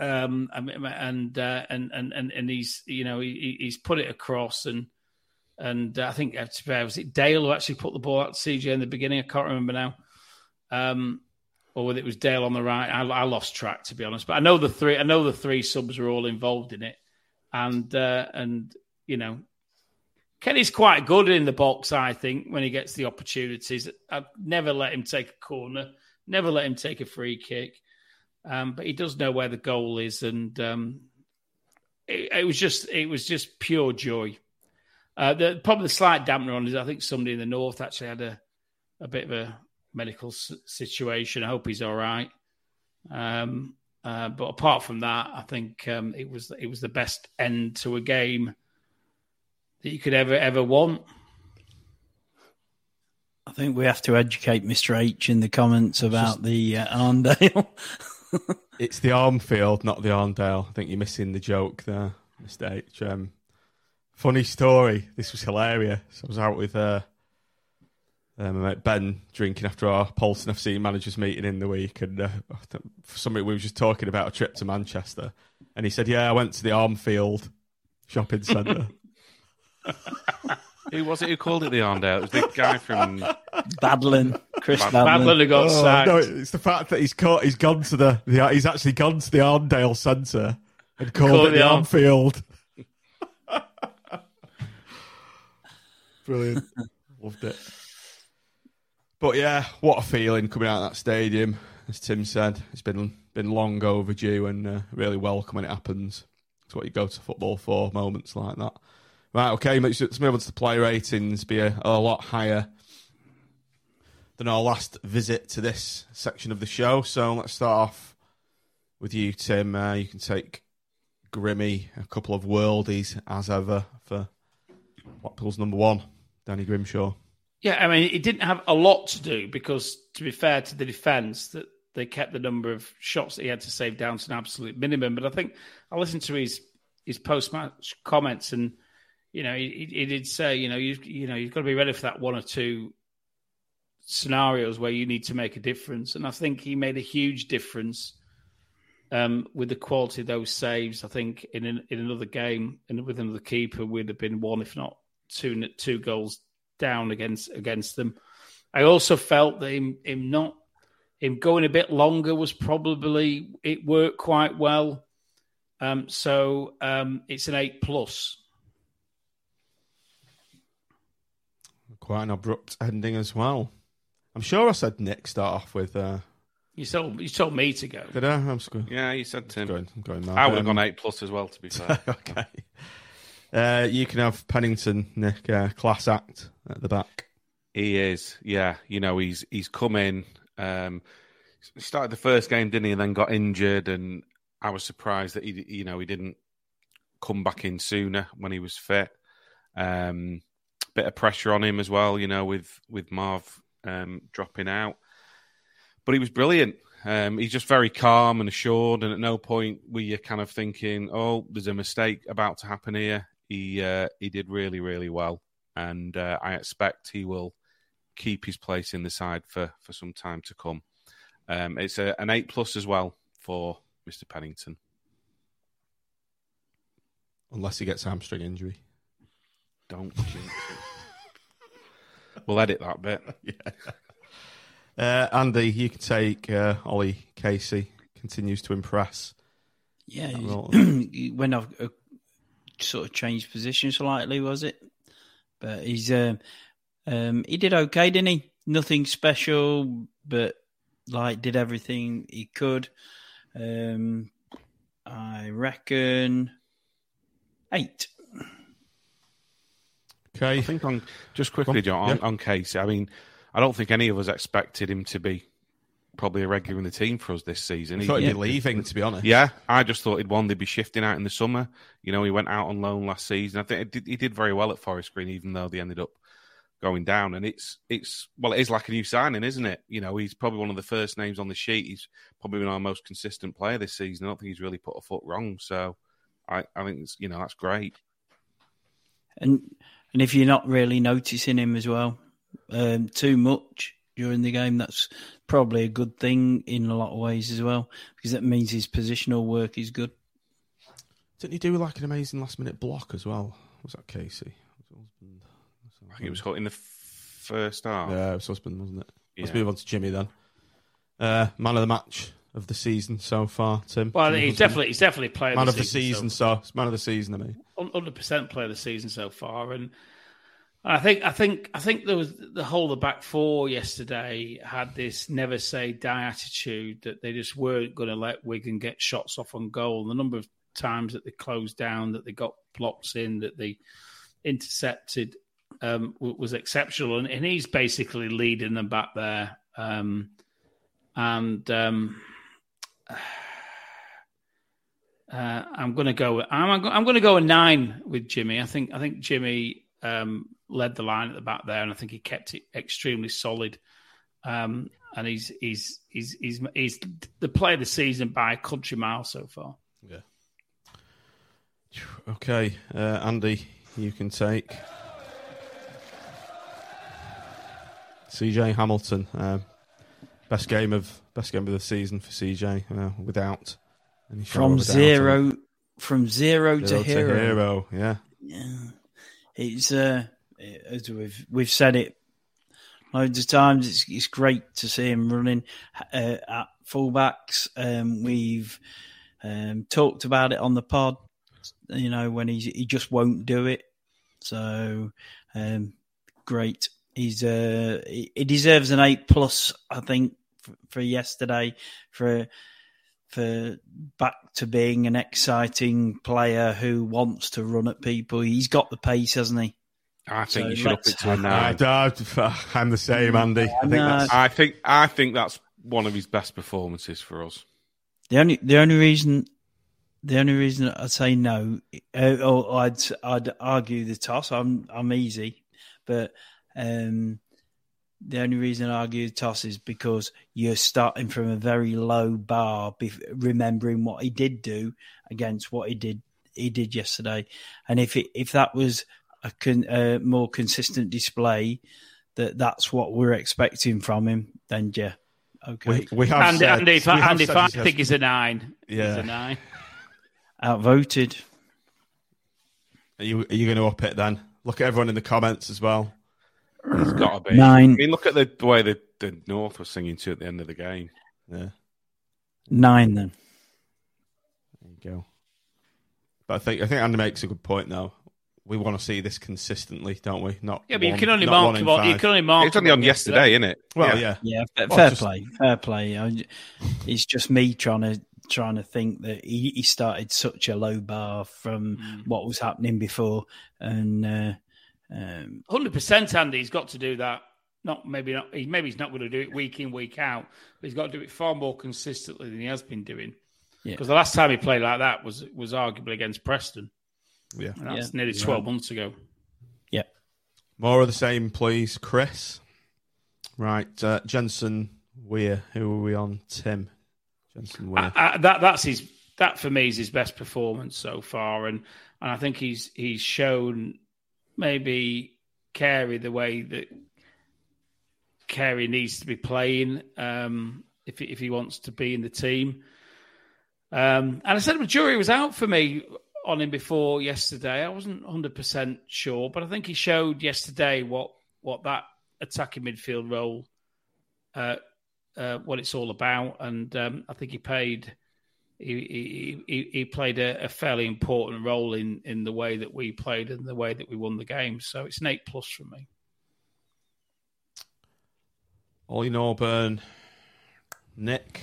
Speaker 3: Um and and uh, and and and and he's you know he, he's put it across and and uh, I think uh, to be fair, was it Dale who actually put the ball out to CJ in the beginning? I can't remember now. Um, or whether it was Dale on the right, I, I lost track to be honest. But I know the three, I know the three subs were all involved in it, and uh, and you know, Kenny's quite good in the box. I think when he gets the opportunities, I'd never let him take a corner, never let him take a free kick. Um, but he does know where the goal is, and um, it, it was just it was just pure joy. Uh, the probably the slight dampener on is I think somebody in the north actually had a, a bit of a medical s- situation. I hope he's all right. Um, uh, but apart from that, I think um, it was it was the best end to a game that you could ever ever want.
Speaker 5: I think we have to educate Mr. H in the comments about the uh, Arndale.
Speaker 2: it's the Armfield, not the Arndale. I think you're missing the joke there, Mr. H. Um, funny story. This was hilarious. I was out with uh, uh, my mate Ben drinking after our Poulton FC managers meeting in the week, and uh, for something we were just talking about a trip to Manchester, and he said, "Yeah, I went to the Armfield shopping centre."
Speaker 4: Who was it who called it the Arndale? It was the guy from
Speaker 5: Badlin, Chris
Speaker 4: Bad-
Speaker 5: Badlin.
Speaker 3: Badland have got
Speaker 2: Oh,
Speaker 3: sacked.
Speaker 2: no, it's the fact that he's caught, he's gone to the, the he's actually gone to the Arndale Centre and called
Speaker 3: Called
Speaker 2: it the
Speaker 3: the Arm-
Speaker 2: Armfield. Brilliant, loved it. But yeah, what a feeling coming out of that stadium. As Tim said, it's been been long overdue and uh, really welcome when it happens. It's what you go to football for, moments like that. Right, okay, let's move on to the play ratings. Be a, a lot higher than our last visit to this section of the show. So let's start off with you, Tim. Uh, you can take Grimmy, a couple of worldies as ever for Blackpool's number one, Danny Grimshaw.
Speaker 3: Yeah, I mean, it didn't have a lot to do because, to be fair to the defence, that they kept the number of shots that he had to save down to an absolute minimum. But I think I listened to his his post match comments, and you know, he, he did say, you know, you you know, you've got to be ready for that one or two scenarios where you need to make a difference. And I think he made a huge difference um, with the quality of those saves. I think in an, in another game and with another keeper, would have been one, if not two, two goals down against against them. I also felt that him, him not him going a bit longer was probably it worked quite well. Um, so um, it's an eight plus.
Speaker 2: Quite an abrupt ending as well. I'm sure I said Nick start off with. Uh,
Speaker 3: You told you told me to go.
Speaker 2: did I? I'm just.
Speaker 4: Yeah, you said Tim.
Speaker 2: Going, I'm going.
Speaker 4: I would have
Speaker 2: Um,
Speaker 4: gone eight plus as well. To be fair,
Speaker 2: okay. Uh, you can have Pennington, Nick, uh, class act at the back.
Speaker 4: he is. Yeah, you know he's he's come in. Um, he started the first game, didn't he? And then got injured, and I was surprised that he, you know, he didn't come back in sooner when he was fit. Um, bit of pressure on him as well, you know, with with Marv um, dropping out. But he was brilliant. Um, he's just very calm and assured, and at no point were you kind of thinking, "Oh, there's a mistake about to happen here." He uh, he did really, really well, and uh, I expect he will keep his place in the side for for some time to come. Um, it's a, an eight plus as well for Mr. Pennington.
Speaker 2: Unless he gets hamstring injury.
Speaker 4: Don't jinx it. We'll edit that bit.
Speaker 2: Uh, Andy, you can take uh, Ollie Casey. Continues to impress.
Speaker 5: Yeah,
Speaker 2: That role.
Speaker 5: he went off, uh, sort of changed position slightly, was it? But he's um, um, he did okay, didn't he? Nothing special, but like did everything he could. Um, I reckon eight.
Speaker 2: Okay.
Speaker 4: I think on just quickly, John, on,
Speaker 2: Yeah.
Speaker 4: on Casey. I mean, I don't think any of us expected him to be probably a regular in the team for us this season.
Speaker 2: I
Speaker 4: He-
Speaker 2: thought he'd be leaving, to be honest.
Speaker 4: Yeah, I just thought he'd one they'd be shifting out in the summer. You know, he went out on loan last season. I think he did, he did very well at Forest Green, even though they ended up going down. And it's it's well, it is like a new signing, isn't it? You know, he's probably one of the first names on the sheet. He's probably been our most consistent player this season. I don't think he's really put a foot wrong. So I, I think it's, you know that's great.
Speaker 5: And and if you're not really noticing him as well um, too much during the game, that's probably a good thing in a lot of ways as well, because that means his positional work is good.
Speaker 2: Didn't he do like an amazing last minute block as well? Was that Casey?
Speaker 4: I think it was in the first half.
Speaker 2: Yeah, it was husband, wasn't it? Let's move on to Jimmy then. Uh, man of the match of the season so far, Tim.
Speaker 3: Well,
Speaker 2: Jimmy
Speaker 3: he's
Speaker 2: Husband.
Speaker 3: definitely he's definitely player
Speaker 2: man
Speaker 3: of
Speaker 2: of the season.
Speaker 3: so-
Speaker 2: So, man of the season. I mean,
Speaker 3: hundred percent player of the season so far, and I think I think I think there was the whole the back four yesterday had this never say die attitude that they just weren't going to let Wigan get shots off on goal. The number of times that they closed down, that they got blocks in, that they intercepted um, was exceptional, and, and he's basically leading them back there. Um, and um, uh, I'm going to go. I'm, I'm going to go a nine with Jimmy. I think. I think Jimmy um, led the line at the back there, and I think he kept it extremely solid. Um, and he's he's he's he's he's the player of the season by a country mile so far.
Speaker 2: Yeah. Okay, uh, Andy, you can take CJ Hamilton. Uh, best game of best game of the season for CJ uh, without any shadow
Speaker 5: From
Speaker 2: of a
Speaker 5: zero, from zero,
Speaker 2: Zero
Speaker 5: to hero.
Speaker 2: hero, Yeah,
Speaker 5: Yeah, it's uh, as we've we've said it loads of times. It's it's great to see him running uh, at fullbacks. Um, we've um, talked about it on the pod. You know when he's he just won't do it. So um, great. He's uh, he, he deserves an eight plus. I think for, for yesterday for for back to being an exciting player who wants to run at people. He's got the pace, hasn't he?
Speaker 4: I think
Speaker 5: So
Speaker 4: you should up it to a nine.
Speaker 2: I, am the same, Andy. I think that's
Speaker 4: I think I think that's one of his best performances for us.
Speaker 5: The only the only reason the only reason I'd say no, uh, or I'd I'd argue the toss. I'm I'm easy, but um, the only reason I argue the toss is because you're starting from a very low bar, bef- remembering what he did do against what he did he did yesterday, and if it, if that was a con, uh, more consistent display, that that's what we're expecting from him, then yeah, okay,
Speaker 2: we, we have
Speaker 3: Andy,
Speaker 2: said,
Speaker 3: Andy, if,
Speaker 2: we
Speaker 3: I,
Speaker 2: have
Speaker 3: if
Speaker 2: said
Speaker 3: I think he's a nine,
Speaker 2: Yeah.
Speaker 3: he's a nine.
Speaker 5: outvoted.
Speaker 2: Are you are you going to up it then? Look at everyone in the comments as well.
Speaker 4: It's got to be
Speaker 5: Nine.
Speaker 4: I mean, look at the, the way the, the North was singing to at the end of the game.
Speaker 2: Yeah,
Speaker 5: Nine then.
Speaker 2: there you go. But I think I think Andy makes a good point though. We want to see this consistently, don't we? Not
Speaker 3: Yeah, but you can only mark
Speaker 2: one in
Speaker 3: him on, you can only mark.
Speaker 4: It's only on yesterday, isn't it?
Speaker 2: Well, yeah.
Speaker 5: Yeah, fair,
Speaker 2: Well,
Speaker 5: fair
Speaker 2: just-
Speaker 5: play, fair play. It's just me trying to trying to think that he, he started such a low bar from
Speaker 3: Mm.
Speaker 5: what was happening before, and uh, um,
Speaker 3: Hundred percent, Andy. He's got to do that. Not maybe not. he- Maybe he's not going to do it week in week out, but he's got to do it far more consistently than he has been doing.
Speaker 5: Yeah.
Speaker 3: Because the last time he played like that was was arguably against Preston.
Speaker 2: Yeah.
Speaker 3: And that's
Speaker 5: Yeah.
Speaker 3: nearly
Speaker 5: Yeah.
Speaker 3: twelve months ago.
Speaker 5: yeah,
Speaker 2: More of the same, please, Chris. Right, uh, Jensen Weir. Who are we on? Tim. Jensen Weir.
Speaker 3: I, I, that that's his. That for me is his best performance so far, and and I think he's he's shown maybe Carey the way that Carey needs to be playing um, if if he wants to be in the team. Um, and I said the jury was out for me on him before yesterday. I wasn't hundred percent sure, but I think he showed yesterday what what that attacking midfield role, uh, uh, what it's all about, and um, I think he paid. He, he, he, he played a, a fairly important role in, in the way that we played and the way that we won the game. So it's an eight plus for me.
Speaker 2: Ollie Norburn. Nick.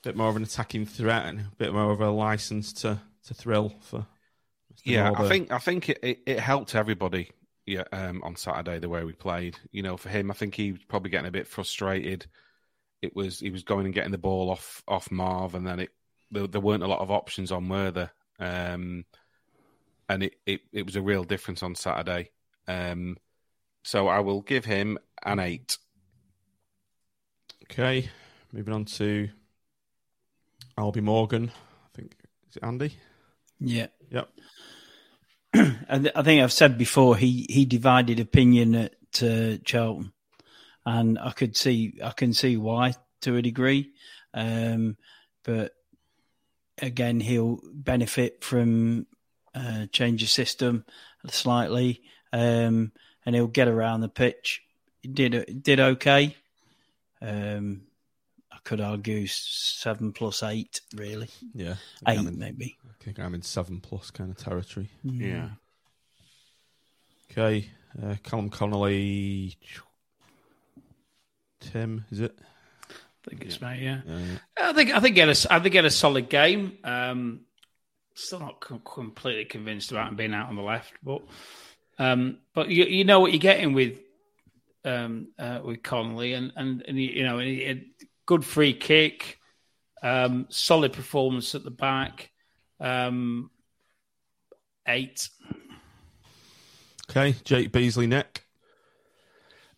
Speaker 2: a Bit more of an attacking threat and a bit more of a license to, to thrill for Mr.
Speaker 4: Yeah, I think I think it, it, it helped everybody. Yeah, um, on Saturday the way we played. You know, for him, I think he was probably getting a bit frustrated. It was he was going and getting the ball off off Marv, and then it there, there weren't a lot of options on Werther, um, and it, it it was a real difference on Saturday. Um, so I will give him an eight.
Speaker 2: Okay, moving on to Albie Morgan. I think is it Andy?
Speaker 5: yeah.
Speaker 2: Yep.
Speaker 5: I, I think I've said before he he divided opinion at uh, Charlton, and I could see I can see why to a degree, um, but again he'll benefit from uh, change of system slightly, um, and he'll get around the pitch. He did did okay. Um, I could argue seven plus eight, really
Speaker 2: Yeah. I think
Speaker 5: eight
Speaker 2: I'm in,
Speaker 5: maybe.
Speaker 2: I think I'm in seven plus kind of territory.
Speaker 4: Yeah,
Speaker 2: Okay, uh, Callum Connolly. Tim, is it?
Speaker 3: I think it's mate, yeah.
Speaker 2: Yeah, yeah.
Speaker 3: I think I think get a I think get a solid game. Um, still not com- completely convinced about him being out on the left, but um, but you you know what you're getting with um, uh, with Connolly, and and, and you know he, had good free kick, um, solid performance at the back, um, eight.
Speaker 2: Okay, Jake Beesley, Nick.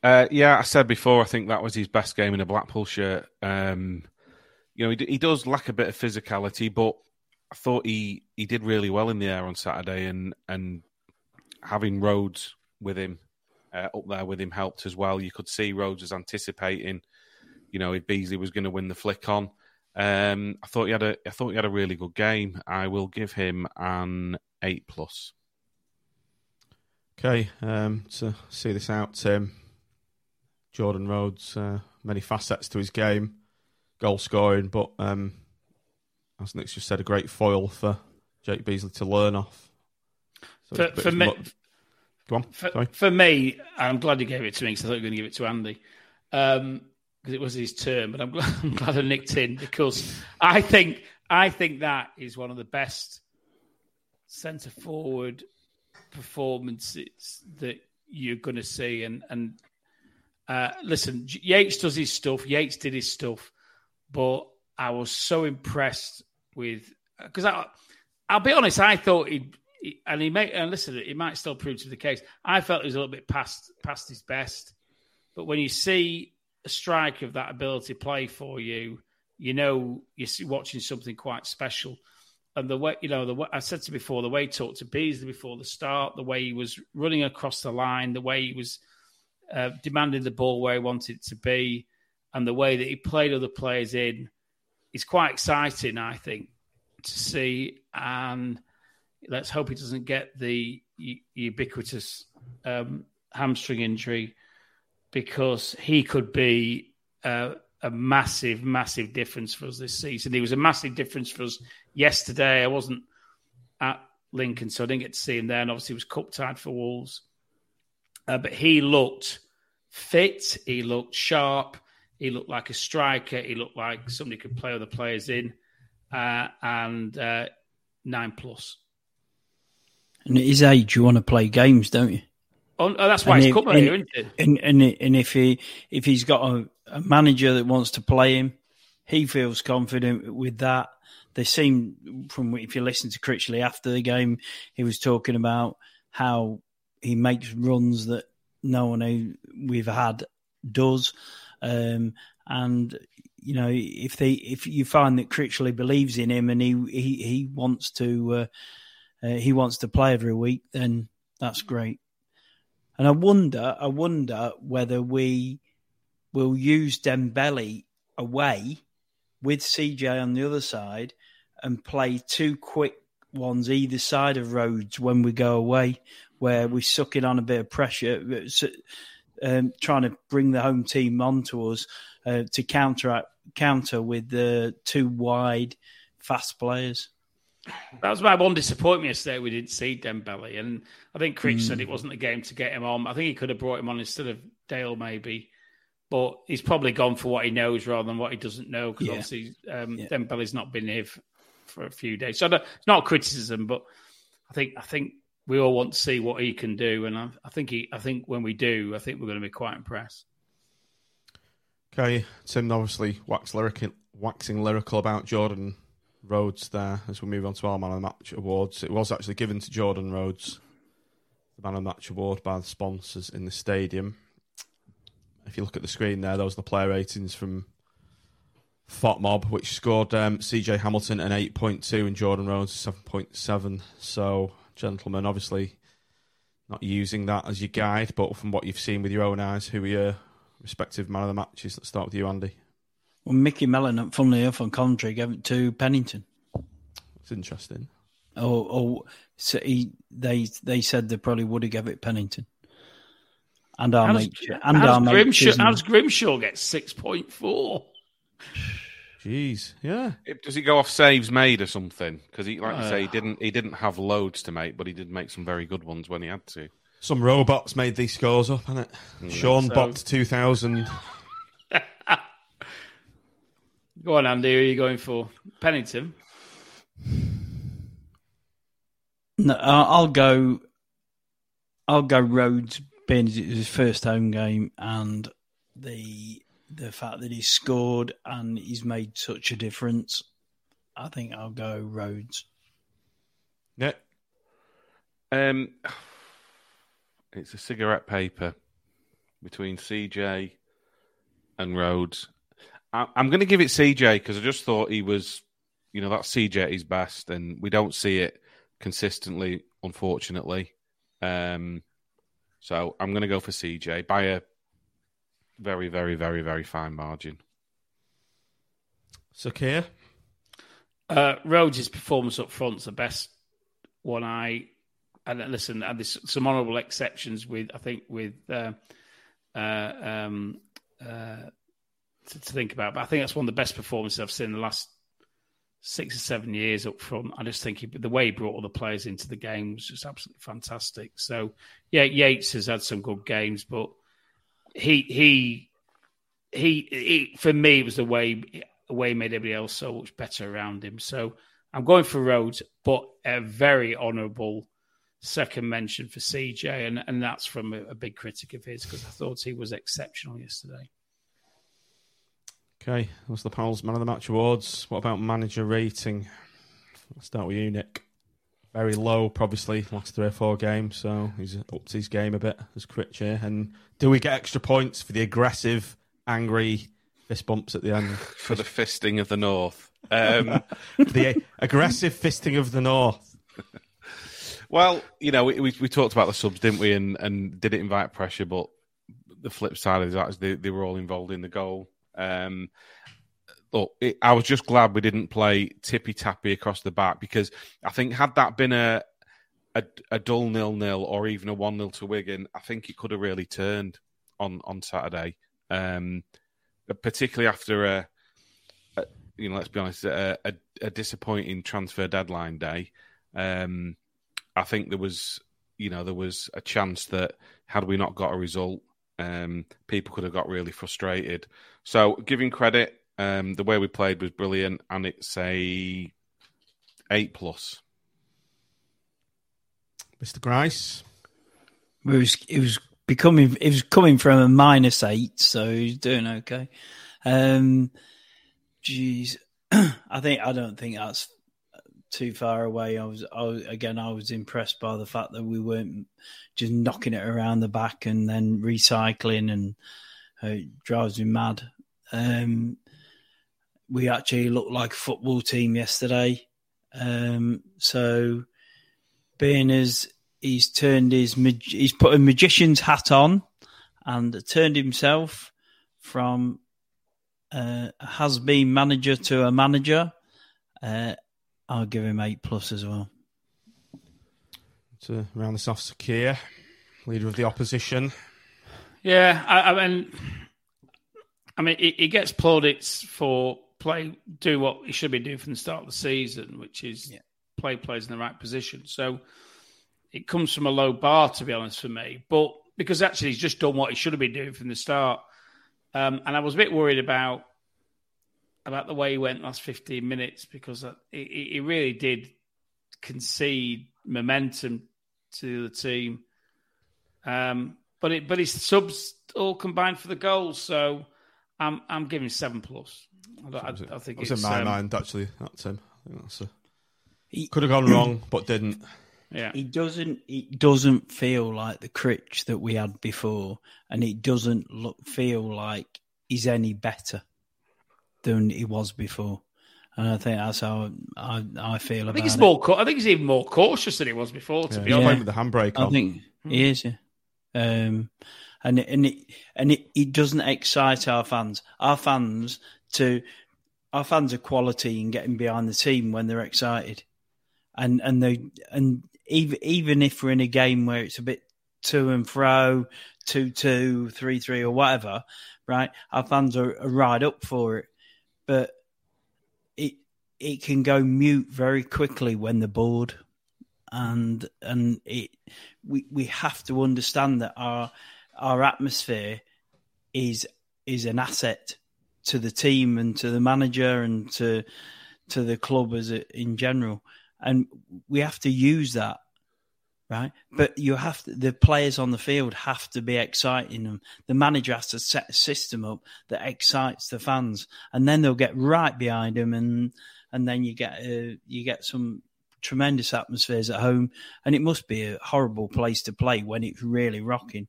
Speaker 4: Uh, yeah, I said before, I think that was his best game in a Blackpool shirt. Um, you know, he, he does lack a bit of physicality, but I thought he, he did really well in the air on Saturday, and and having Rhodes with him uh, up there with him helped as well. You could see Rhodes was anticipating, you know, if Beesley was going to win the flick on. Um, I thought he had a I thought he had a really good game. I will give him an eight plus.
Speaker 2: Okay, um, to see this out, Tim. Jordan Rhodes, uh, many facets to his game, goal scoring, but um, as Nick's just said, a great foil for Jake Beesley to learn off. So
Speaker 3: For, for me,
Speaker 2: mu- Go on,
Speaker 3: for, for me, I'm glad you gave it to me because I thought you were going to give it to Andy because it was his turn. But I'm glad, I'm glad I nicked in because I think I think that is one of the best centre forward performances that you're going to see. And and uh, listen, Yates does his stuff. Yates did his stuff, but I was so impressed with because I. I'll be honest. I thought he'd, he, and he may and listen. It might still prove to be the case. I felt he was a little bit past past his best, but when you see a striker of that ability play for you, you know you're watching something quite special. And the way you know the way I said to before, the way he talked to Beesley before the start, the way he was running across the line, the way he was uh, demanding the ball where he wanted it to be, and the way that he played other players in, is quite exciting. I think to see, and let's hope he doesn't get the ubiquitous um, hamstring injury because he could be uh, a massive, massive difference for us this season. He was a massive difference for us yesterday. I wasn't at Lincoln, so I didn't get to see him there, and obviously he was cup tied for Wolves. Uh, but he looked fit. He looked sharp. He looked like a striker. He looked like somebody could play other players in. Uh, and uh, nine plus.
Speaker 5: And at his age, you want to play games, don't you?
Speaker 3: Oh, that's why
Speaker 5: And
Speaker 3: he's
Speaker 5: if-
Speaker 3: come
Speaker 5: and-
Speaker 3: here, isn't it?
Speaker 5: And and and if he if he's got a, a manager that wants to play him, he feels confident with that. They seem from if you listen to Critchley after the game, he was talking about how he makes runs that no one we've had does, um, and you know if they if you find that Critchley believes in him and he he, he wants to uh, uh, he wants to play every week, then that's great. And I wonder, I wonder whether we will use Dembele away with CJ on the other side and play two quick ones either side of Rhodes when we go away, where we suck it on a bit of pressure, um, trying to bring the home team onto us uh, to counter counter with the two wide, fast players.
Speaker 3: That was my one disappointment yesterday. We didn't see Dembele, and I think Critch said
Speaker 5: Mm.
Speaker 3: it wasn't a game to get him on. I think he could have brought him on instead of Dale, maybe, but he's probably gone for what he knows rather than what he doesn't know. Because
Speaker 5: Yeah.
Speaker 3: obviously, um,
Speaker 5: Yeah.
Speaker 3: Dembele's not been here f- for a few days, so it's not criticism, but I think I think we all want to see what he can do, and I, I think he, I think when we do, I think we're going to be quite impressed.
Speaker 2: Okay, Tim obviously waxing lyrical about Jordan Rhodes there as we move on to our Man of the Match awards. It was actually given to Jordan Rhodes, the Man of the Match award by the sponsors in the stadium. If you look at the screen there, those are the player ratings from FOTMob, which scored um, CJ Hamilton an 8.2 and Jordan Rhodes a 7.7. So, gentlemen, obviously not using that as your guide, but from what you've seen with your own eyes, who are your respective man of the matches? Let's start with you, Andy.
Speaker 5: Well, Micky Mellon, funnily enough, on commentary, gave it to Pennington.
Speaker 2: It's interesting.
Speaker 5: Oh, oh so he, they they said they probably would have gave it Pennington. And our
Speaker 3: How
Speaker 5: mate, and
Speaker 3: how
Speaker 5: our
Speaker 3: does
Speaker 5: mate
Speaker 3: Grimshaw,
Speaker 5: Chisholm.
Speaker 3: Grimshaw get six point four?
Speaker 2: Jeez, yeah.
Speaker 4: It- Does he go off saves made or something? Because he, like you say, he
Speaker 3: Uh.
Speaker 4: didn't. He didn't have loads to make, but he did make some very good ones when he had to.
Speaker 2: Some robots made these scores up, hasn't it? Sean
Speaker 3: So-
Speaker 2: Bot 2000.
Speaker 3: Go on, Andy. Who are you going for? Pennington.
Speaker 5: No, I- I'll go. I'll go Rhodes, being his first home game, and the the fact that he's scored and he's made such a difference. I think I'll go Rhodes.
Speaker 2: Yeah.
Speaker 4: Um, it's a cigarette paper between CJ and Rhodes. I, I'm going to give it CJ because I just thought he was, you know, that's CJ at his best, and we don't see it consistently, unfortunately. Um, so I'm going to go for CJ by a very, very, very, very fine margin.
Speaker 2: Sakir?
Speaker 3: Uh, Rhodes' performance up front's the best one I. And listen, and there's some honourable exceptions with I think with uh, uh, um, uh, to, to, think about, but I think that's one of the best performances I've seen in the last six or seven years up front. I just think he, the way he brought all the players into the game was just absolutely fantastic. So yeah, Yates has had some good games, but he he he, he for me it was the way way made everybody else so much better around him. So I'm going for Rhodes, but a very honourable second mention for CJ, and, and that's from a, a big critic of his because I thought he was exceptional yesterday.
Speaker 2: Okay, what's the Pals Man of the Match Awards. What about manager rating? Start with you, Nick. Very low, obviously, last three or four games, so he's upped his game a bit as Critch And do we get extra points for the aggressive, angry fist bumps at the end?
Speaker 4: for the fisting of the North. Um...
Speaker 2: the aggressive fisting of the North.
Speaker 4: Well, you know, we, we, we talked about the subs, didn't we? And and did it invite pressure? But the flip side of that is they, they were all involved in the goal. Um, look, it, I was just glad we didn't play tippy tappy across the back because I think had that been a a, a dull nil nil or even a one nil to Wigan, I think it could have really turned on on Saturday. Um, particularly after a, a, you know, let's be honest, a, a, a disappointing transfer deadline day. Um, I think there was, you know, there was a chance that had we not got a result, um, people could have got really frustrated. So, giving credit, um, the way we played was brilliant, and it's a eight plus.
Speaker 2: Mr. Grice,
Speaker 5: it was it was becoming it was coming from a minus eight, so he's doing okay. Um, jeez, I think I don't think that's too far away. I was, I was, again, I was impressed by the fact that we weren't just knocking it around the back and then recycling, and uh, it drives me mad. Um, we actually looked like a football team yesterday. Um, so, being as he's turned his he's put a magician's hat on and turned himself from uh, has been manager to a manager. Uh, I'll give him eight plus as well.
Speaker 2: To round this off, Sakir, leader of the opposition.
Speaker 3: Yeah, I, I mean, I mean, he, he, gets plaudits for play, do what he should be doing from the start of the season, which is yeah. play players in the right position. So it comes from a low bar, to be honest, for me. But because actually he's just done what he should have been doing from the start. Um, and I was a bit worried about about the way he went last 15 minutes because he, he really did concede momentum to the team. Um, but it, but his subs all combined for the goals, so I'm I'm giving seven plus. I, I, I think
Speaker 2: it's
Speaker 3: in
Speaker 2: my um, mind actually. That's him. that's a, he, could have gone wrong, but didn't.
Speaker 3: Yeah,
Speaker 5: he doesn't. It doesn't feel like the Critch that we had before, and it doesn't look feel like he's any better than he was before. And I think that's how I, I feel
Speaker 3: I
Speaker 5: think
Speaker 3: he's
Speaker 5: it.
Speaker 3: more. I think he's even more cautious than he was before. To
Speaker 2: yeah,
Speaker 3: be honest,
Speaker 2: playing with the handbrake.
Speaker 5: I think hmm. he is. Yeah. Um, and and it and it, it doesn't excite our fans. Our fans to our fans are quality in getting behind the team when they're excited, and and they and even even if we're in a game where it's a bit to and fro, two two, three three, or whatever, right? Our fans are, are right up for it but it it can go mute very quickly when they're bored, and and it we we have to understand that our our atmosphere is is an asset to the team and to the manager and to to the club as a, in general, and we have to use that right? But you have to, the players on the field have to be exciting them. The manager has to set a system up that excites the fans, and then they'll get right behind them, and and then you get uh, you get some tremendous atmospheres at home, and it must be a horrible place to play when it's really rocking.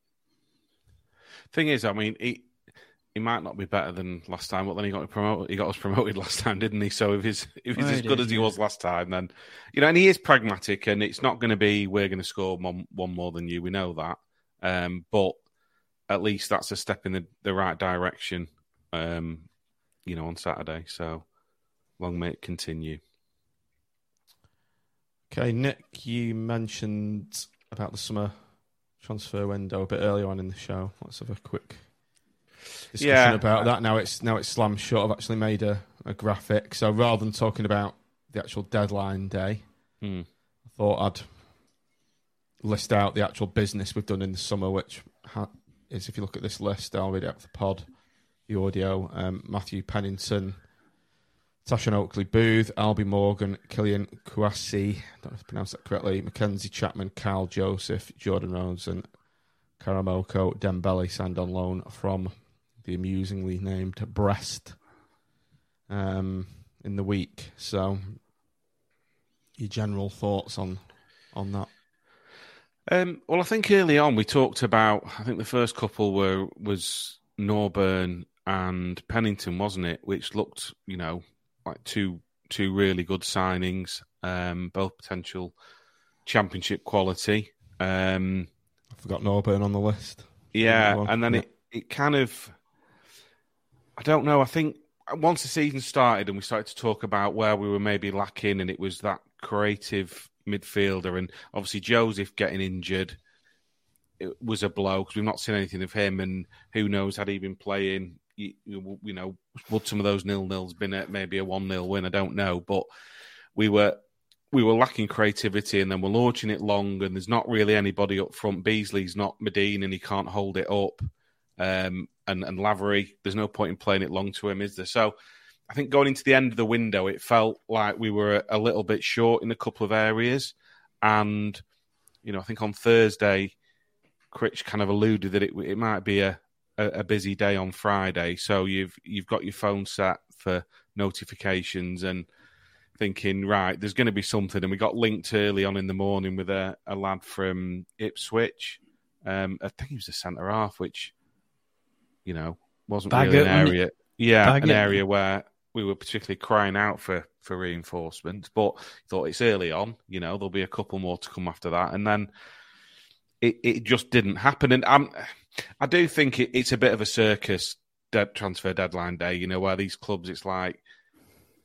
Speaker 4: Thing is, I mean, he he might not be better than last time, but then he got promoted. He got us promoted last time, didn't he? So if he's if he's
Speaker 5: Well,
Speaker 4: as good
Speaker 5: did,
Speaker 4: as he
Speaker 5: yeah.
Speaker 4: was last time, then you know, and he is pragmatic, and it's not going to be we're going to score one, one more than you. We know that, um, but at least that's a step in the, the right direction. Um, you know, on Saturday. So long may it continue.
Speaker 2: Okay, Nick, you mentioned about the summer transfer window a bit earlier on in the show. Let's have a quick discussion
Speaker 4: Yeah.
Speaker 2: about that. Now it's now it's slammed shut. I've actually made a, a graphic. So rather than talking about the actual deadline day,
Speaker 4: Hmm.
Speaker 2: I thought I'd list out the actual business we've done in the summer, which ha- is, if you look at this list, I'll read it out for the pod, the audio. Um, Matthew Pennington, Tashan Oakley Boothe, Albie Morgan, Kylian Kouassi, I don't know if I pronounced that correctly, Mackenzie Chapman, Kyle Joseph, Jordan Rhodes, and Karamoko Dembele signed on loan from the amusingly named Brest um, in the week. So, your general thoughts on on that?
Speaker 4: Um, well, I think early on we talked about. I think the first couple were was Norburn and Pennington, wasn't it? Which looked, you know, like two two really good signings, um, both potential championship quality. Um,
Speaker 2: I forgot Norburn on the list.
Speaker 4: yeah, and then
Speaker 2: yeah.
Speaker 4: it it kind of, I don't know. I think once the season started and we started to talk about where we were maybe lacking, and it was that creative midfielder, and obviously Joseph getting injured, it was a blow because we've not seen anything of him, and who knows had he been playing. You, you know, would some of those nil nils been at maybe a one 0 win? I don't know, but we were we were lacking creativity, and then we're launching it long, and there's not really anybody up front. Beesley's not Madine, and he can't hold it up. Um, and and Lavery, there's no point in playing it long to him, is there? So, I think going into the end of the window, it felt like we were a, little bit short in a couple of areas, and you know, I think on Thursday, Critch kind of alluded that it it might be a, a, a busy day on Friday. So you've you've got your phone set for notifications and thinking, right, there's going to be something. And we got linked early on in the morning with a, a lad from Ipswich. Um, I think he was a centre half, which, you know, wasn't really an area. Yeah, an area where we were particularly crying out for, for reinforcements. But thought it's early on, you know, there'll be a couple more to come after that. And then it, it just didn't happen. And I'm, I do think it, it's a bit of a circus dead transfer deadline day, you know, where these clubs, it's like,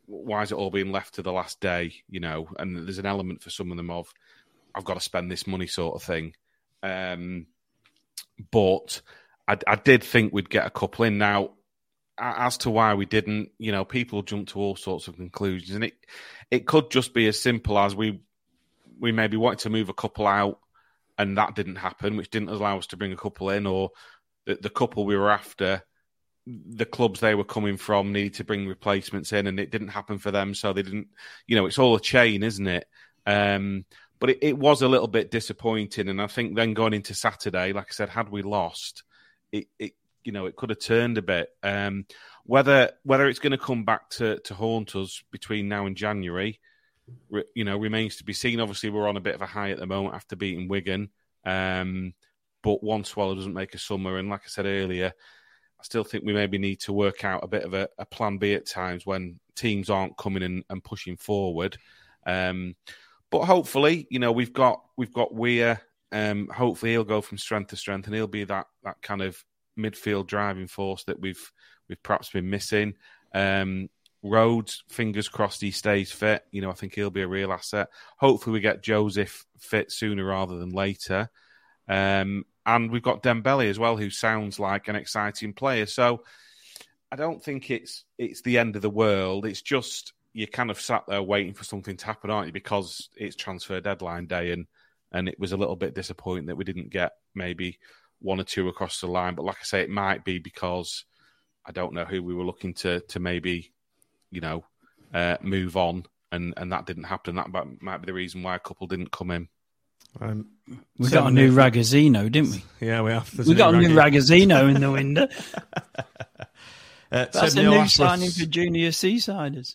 Speaker 4: why is it all being left to the last day, you know? And there's an element for some of them of, I've got to spend this money sort of thing. Um, but I, I did think we'd get a couple in. Now, as to why we didn't, you know, people jump to all sorts of conclusions, and it it could just be as simple as we we maybe wanted to move a couple out, and that didn't happen, which didn't allow us to bring a couple in, or the, the couple we were after, the clubs they were coming from needed to bring replacements in, and it didn't happen for them, so they didn't. You know, it's all a chain, isn't it? Um, but it, it was a little bit disappointing, and I think then going into Saturday, like I said, had we lost, it, it you know it could have turned a bit. Um, whether whether it's going to come back to to haunt us between now and January, re, you know, remains to be seen. Obviously, we're on a bit of a high at the moment after beating Wigan, um, but one swallow doesn't make a summer. And like I said earlier, I still think we maybe need to work out a bit of a, a plan B at times when teams aren't coming in and pushing forward. Um, but hopefully, you know, we've got we've got Weir. Um, hopefully, he'll go from strength to strength, and he'll be that that kind of midfield driving force that we've we've perhaps been missing. Um, Rhodes, fingers crossed, he stays fit. You know, I think he'll be a real asset. Hopefully, we get Joseph fit sooner rather than later. Um, and we've got Dembele as well, who sounds like an exciting player. So I don't think it's it's the end of the world. It's just you're kind of sat there waiting for something to happen, aren't you? Because it's transfer deadline day, and and it was a little bit disappointing that we didn't get maybe one or two across the line. But like I say, it might be because I don't know who we were looking to to maybe you know uh, move on, and and that didn't happen. That might, might be the reason why a couple didn't come in.
Speaker 2: Um,
Speaker 5: We got a new
Speaker 2: Nick-
Speaker 5: Ragazzino, didn't we?
Speaker 2: Yeah, we have. There's
Speaker 5: We got a new
Speaker 2: Raggy.
Speaker 5: Ragazzino in the window.
Speaker 2: Uh,
Speaker 5: That's
Speaker 2: Tim
Speaker 5: a
Speaker 2: Neil
Speaker 5: new
Speaker 2: Ashworth's-
Speaker 5: signing for junior Seasiders.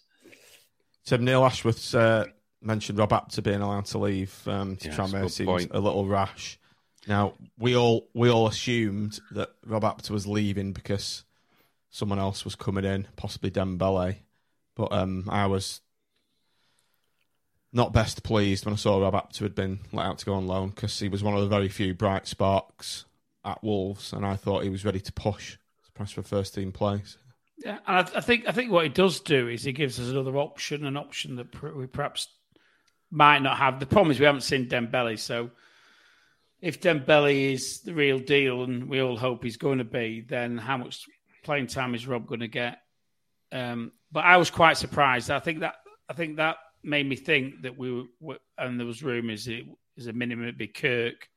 Speaker 2: Tim Neil Ashworth's uh, mentioned Rob Apter being allowed to leave um, to
Speaker 4: Yeah,
Speaker 2: try and
Speaker 4: a
Speaker 2: seems
Speaker 4: point.
Speaker 2: a little rash. Now we all we all assumed that Rob Apter was leaving because someone else was coming in, possibly Dembele. But um, I was not best pleased when I saw Rob Apter had been let out to go on loan because he was one of the very few bright sparks at Wolves, and I thought he was ready to push to press for first team place.
Speaker 3: Yeah, and I, I, think I think what it does do is it gives us another option, an option that we perhaps might not have. The problem is we haven't seen Dembele, so if Dembele is the real deal, and we all hope he's going to be, then how much playing time is Rob going to get? Um, but I was quite surprised. I think that I think that made me think that we were, and there was rumours it was a minimum it'd be Kirk.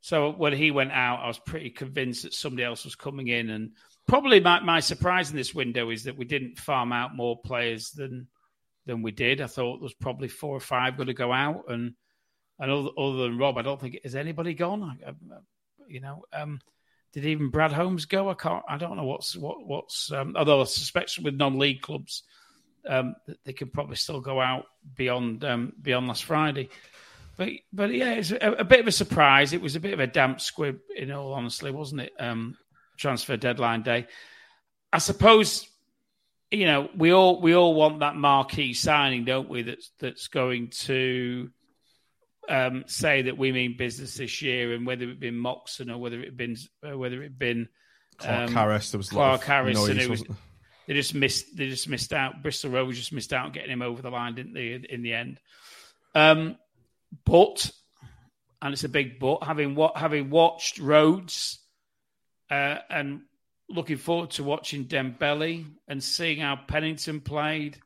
Speaker 3: So when he went out, I was pretty convinced that somebody else was coming in, and probably my, my surprise in this window is that we didn't farm out more players than than we did. I thought there was probably four or five going to go out, and and other, other than Rob, I don't think has anybody gone. I, I, you know, um, did even Brad Holmes go? I can't. I don't know what's what what's. Um, although I suspect with non-league clubs, um, they can probably still go out beyond um, beyond last Friday. But but yeah, it's a, a, bit of a surprise. It was a bit of a damp squib, in all honesty, wasn't it? Um, transfer deadline day. I suppose you know we all we all want that marquee signing, don't we? That's that's going to um, say that we mean business this year, and whether it been Moxon or whether it been uh, whether it been
Speaker 2: Clark um, Harris, there was
Speaker 3: Clark Harris, noise, and it was they just missed they just missed out. Bristol Rovers just missed out getting him over the line, didn't they? In the end, um, but and it's a big but. Having what having watched Rhodes uh, and looking forward to watching Dembele and seeing how Pennington played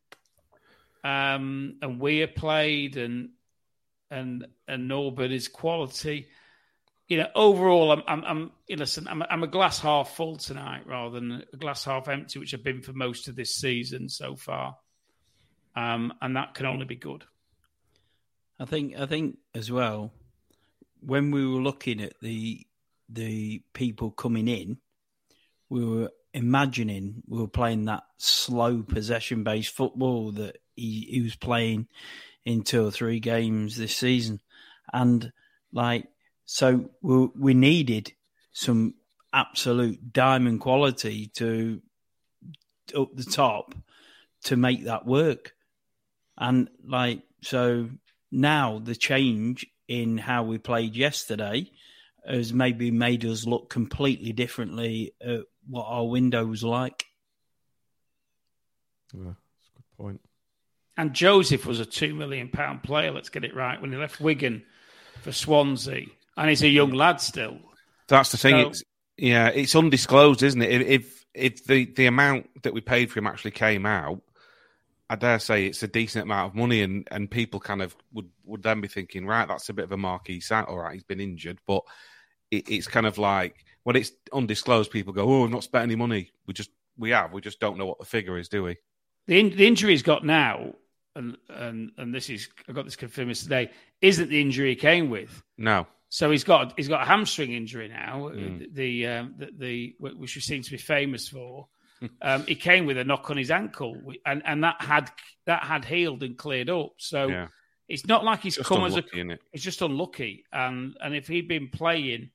Speaker 3: um, and Weir played and and and Norburn is quality. You know, overall, I'm I'm, I'm listen, I'm, I'm a glass half full tonight rather than a glass half empty, which I've been for most of this season so far, um, and that can only be good.
Speaker 5: I think I think as well when we were looking at the the people coming in, we were imagining we were playing that slow possession based football that he, he was playing in two or three games this season, and like so we, we needed some absolute diamond quality to up the top to make that work, and like so now the change in how we played yesterday has maybe made us look completely differently at what our window was like.
Speaker 2: Yeah, that's a good point.
Speaker 3: And Joseph was a two million pound player. Let's get it right when he left Wigan for Swansea, and he's a young lad still.
Speaker 4: That's the thing. So, it's, yeah, it's undisclosed, isn't it? If if the the amount that we paid for him actually came out, I dare say it's a decent amount of money, and, and people kind of would, would then be thinking, right, that's a bit of a marquee site. All right, he's been injured, but it, it's kind of like when it's undisclosed, people go, "Oh, we've not spent any money. We just we have. We just don't know what the figure is, do we?"
Speaker 3: The, in, the injury he's got now and and and this is I got this confirmed today, isn't the injury he came with.
Speaker 4: No.
Speaker 3: So he's got he's got a hamstring injury now, mm. the, um, the, the which he seems to be famous for. um, he came with a knock on his ankle, and and that had that had healed and cleared up. So yeah. it's not like he's
Speaker 4: just
Speaker 3: come
Speaker 4: as a.
Speaker 3: It's just unlucky, and and if he'd been playing,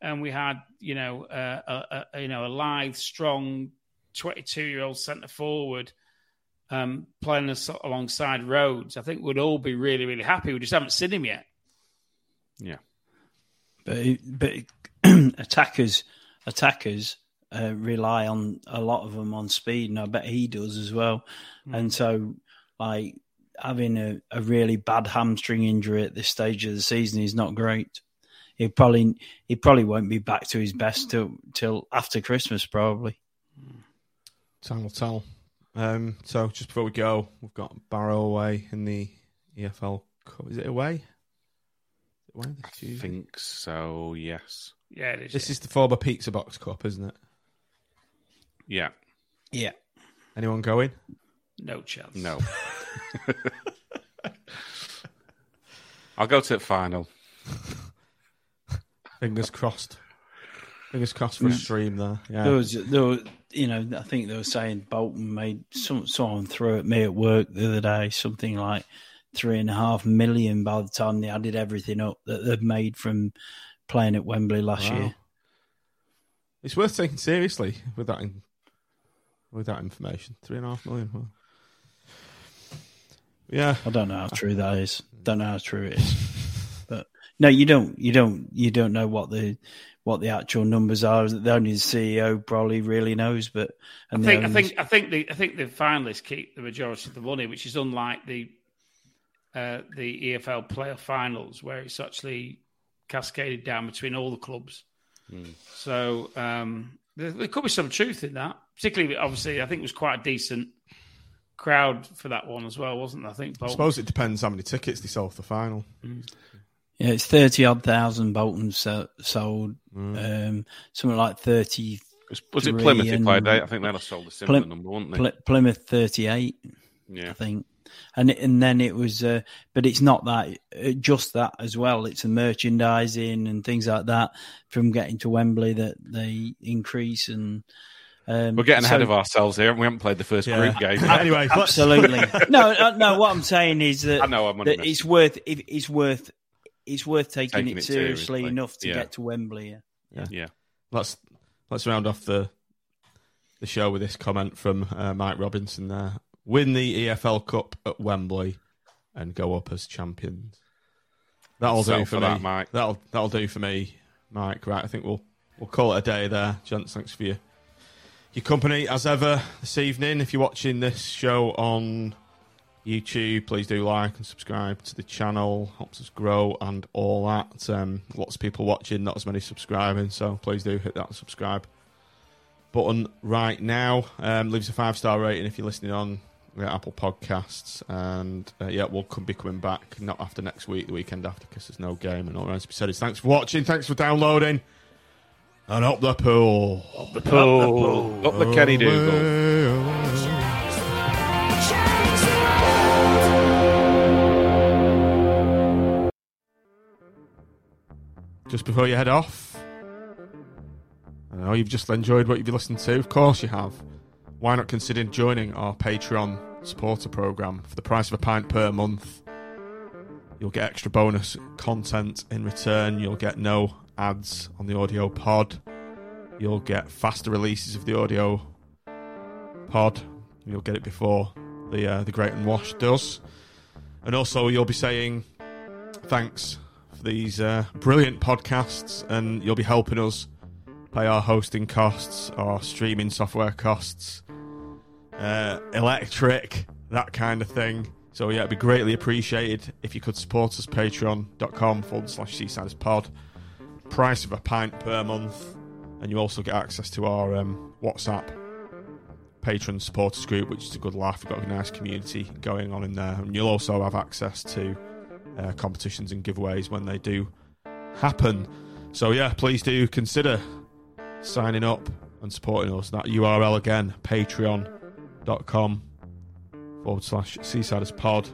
Speaker 3: and we had you know uh, a, a you know a lithe, strong, twenty two year old centre forward um, playing us alongside Rhodes, I think we'd all be really, really happy. We just haven't seen him yet.
Speaker 4: Yeah,
Speaker 5: but but attackers attackers uh, rely on a lot of them on speed, and I bet he does as well. Mm. And so, like having a, a really bad hamstring injury at this stage of the season is not great. He probably he probably won't be back to his best till till after Christmas, probably.
Speaker 2: Time will tell. Um, so just before we go, we've got Barrow away in the EFL Cup. Is it away?
Speaker 4: Is it away I think so. Yes.
Speaker 3: Yeah, it is.
Speaker 2: This is the former Pizza Box Cup, isn't it?
Speaker 4: Yeah.
Speaker 5: Yeah.
Speaker 2: Anyone going?
Speaker 3: No chance.
Speaker 4: No. I'll go to the final.
Speaker 2: Fingers crossed. Fingers crossed for a mm. stream there. Yeah.
Speaker 5: There was, there was, you know, I think they were saying Bolton made some someone threw at me at work the other day something like three and a half million by the time they added everything up that they've made from playing at Wembley last
Speaker 2: Wow.
Speaker 5: year.
Speaker 2: It's worth taking seriously with that in, with that information. Three and a half million. Wow. Yeah,
Speaker 5: I don't know how true that is. Don't know how true it is. But no, you don't. You don't. You don't know what the what the actual numbers are. The only the CEO probably really knows. But
Speaker 3: I
Speaker 5: and the
Speaker 3: think I think I think the I think the finalists keep the majority of the money, which is unlike the uh, the EFL playoff finals, where it's actually cascaded down between all the clubs. So um, there, there could be some truth in that. Particularly, obviously, I think it was quite a decent crowd for that one as well, wasn't it? I think.
Speaker 2: I suppose it depends how many tickets they sell for the final.
Speaker 5: Yeah, it's thirty odd thousand Bolton so, sold.
Speaker 2: Mm.
Speaker 5: Um, something like thirty.
Speaker 4: Was, was it Plymouth who
Speaker 5: and-
Speaker 4: played eight? I think they'd have sold a similar
Speaker 5: Plym-
Speaker 4: number, wouldn't they?
Speaker 5: Ply- Plymouth thirty eight.
Speaker 4: yeah.
Speaker 5: I think. And and then it was, uh, but it's not that uh, just that as well. It's the merchandising and things like that from getting to Wembley that they increase and. Um,
Speaker 4: We're getting ahead
Speaker 5: so-
Speaker 4: of ourselves here. We haven't played the first
Speaker 2: Yeah.
Speaker 4: group game.
Speaker 2: anyway,
Speaker 5: Absolutely. no, no. What I'm saying is that,
Speaker 4: I know, I'm
Speaker 5: that it's worth it, it's worth it's worth taking,
Speaker 4: Taking
Speaker 5: it
Speaker 4: it
Speaker 5: seriously,
Speaker 4: seriously.
Speaker 5: enough to
Speaker 4: Yeah.
Speaker 5: get to Wembley. Yeah.
Speaker 4: yeah.
Speaker 2: let's let's round off the the show with this comment from uh, Mike Robinson. There, win the EFL Cup at Wembley and go up as champions. That'll
Speaker 4: Settle
Speaker 2: do for,
Speaker 4: for
Speaker 2: me,
Speaker 4: that, Mike.
Speaker 2: That'll that'll do for me, Mike. Right, I think we'll we'll call it a day there, gents. Thanks for your your company as ever this evening. If you're watching this show on YouTube, please do like and subscribe to the channel. Helps us grow and all that. Um, lots of people watching, not as many subscribing, so please do hit that subscribe button right now. Um, leave us a five star rating if you're listening on uh, Apple Podcasts, and uh, yeah, we'll come, be coming back not after next week, the weekend after, because there's no game and all that. to be said is thanks for watching, thanks for downloading, and up the pool.
Speaker 3: up The pool.
Speaker 4: Up the Kenny Dougall.
Speaker 2: Just before you head off, I know you've just enjoyed what you've listened to. Of course you have. Why not consider joining our Patreon supporter program for the price of a pint per month? You'll get extra bonus content in return. You'll get no ads on the audio pod. You'll get faster releases of the audio pod. You'll get it before the uh, the Great and Wash does. And also, you'll be saying thanks for these uh, brilliant podcasts, and you'll be helping us pay our hosting costs, our streaming software costs, uh, electric, that kind of thing. So yeah, it'd be greatly appreciated if you could support us. Patreon.com forward slash Seasiders Pod. Price of a pint per month, and you also get access to our um, WhatsApp patron supporters group, which is a good laugh. We've got a nice community going on in there, and you'll also have access to uh, competitions and giveaways when they do happen. So yeah, please do consider signing up and supporting us. That URL again, patreon.com forward slash Seasiders Pod.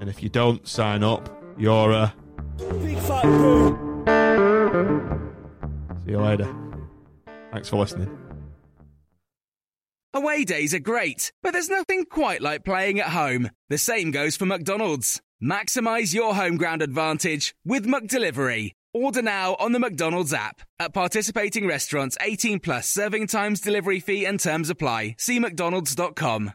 Speaker 2: And if you don't sign up, you're a
Speaker 7: Big fat poo.
Speaker 2: See you later. Thanks for listening.
Speaker 6: Away days are great, but there's nothing quite like playing at home. The same goes for McDonald's. Maximize your home ground advantage with McDelivery. Order now on the McDonald's app. At participating restaurants, 18 plus serving times, delivery fee and terms apply. See McDonald's.com.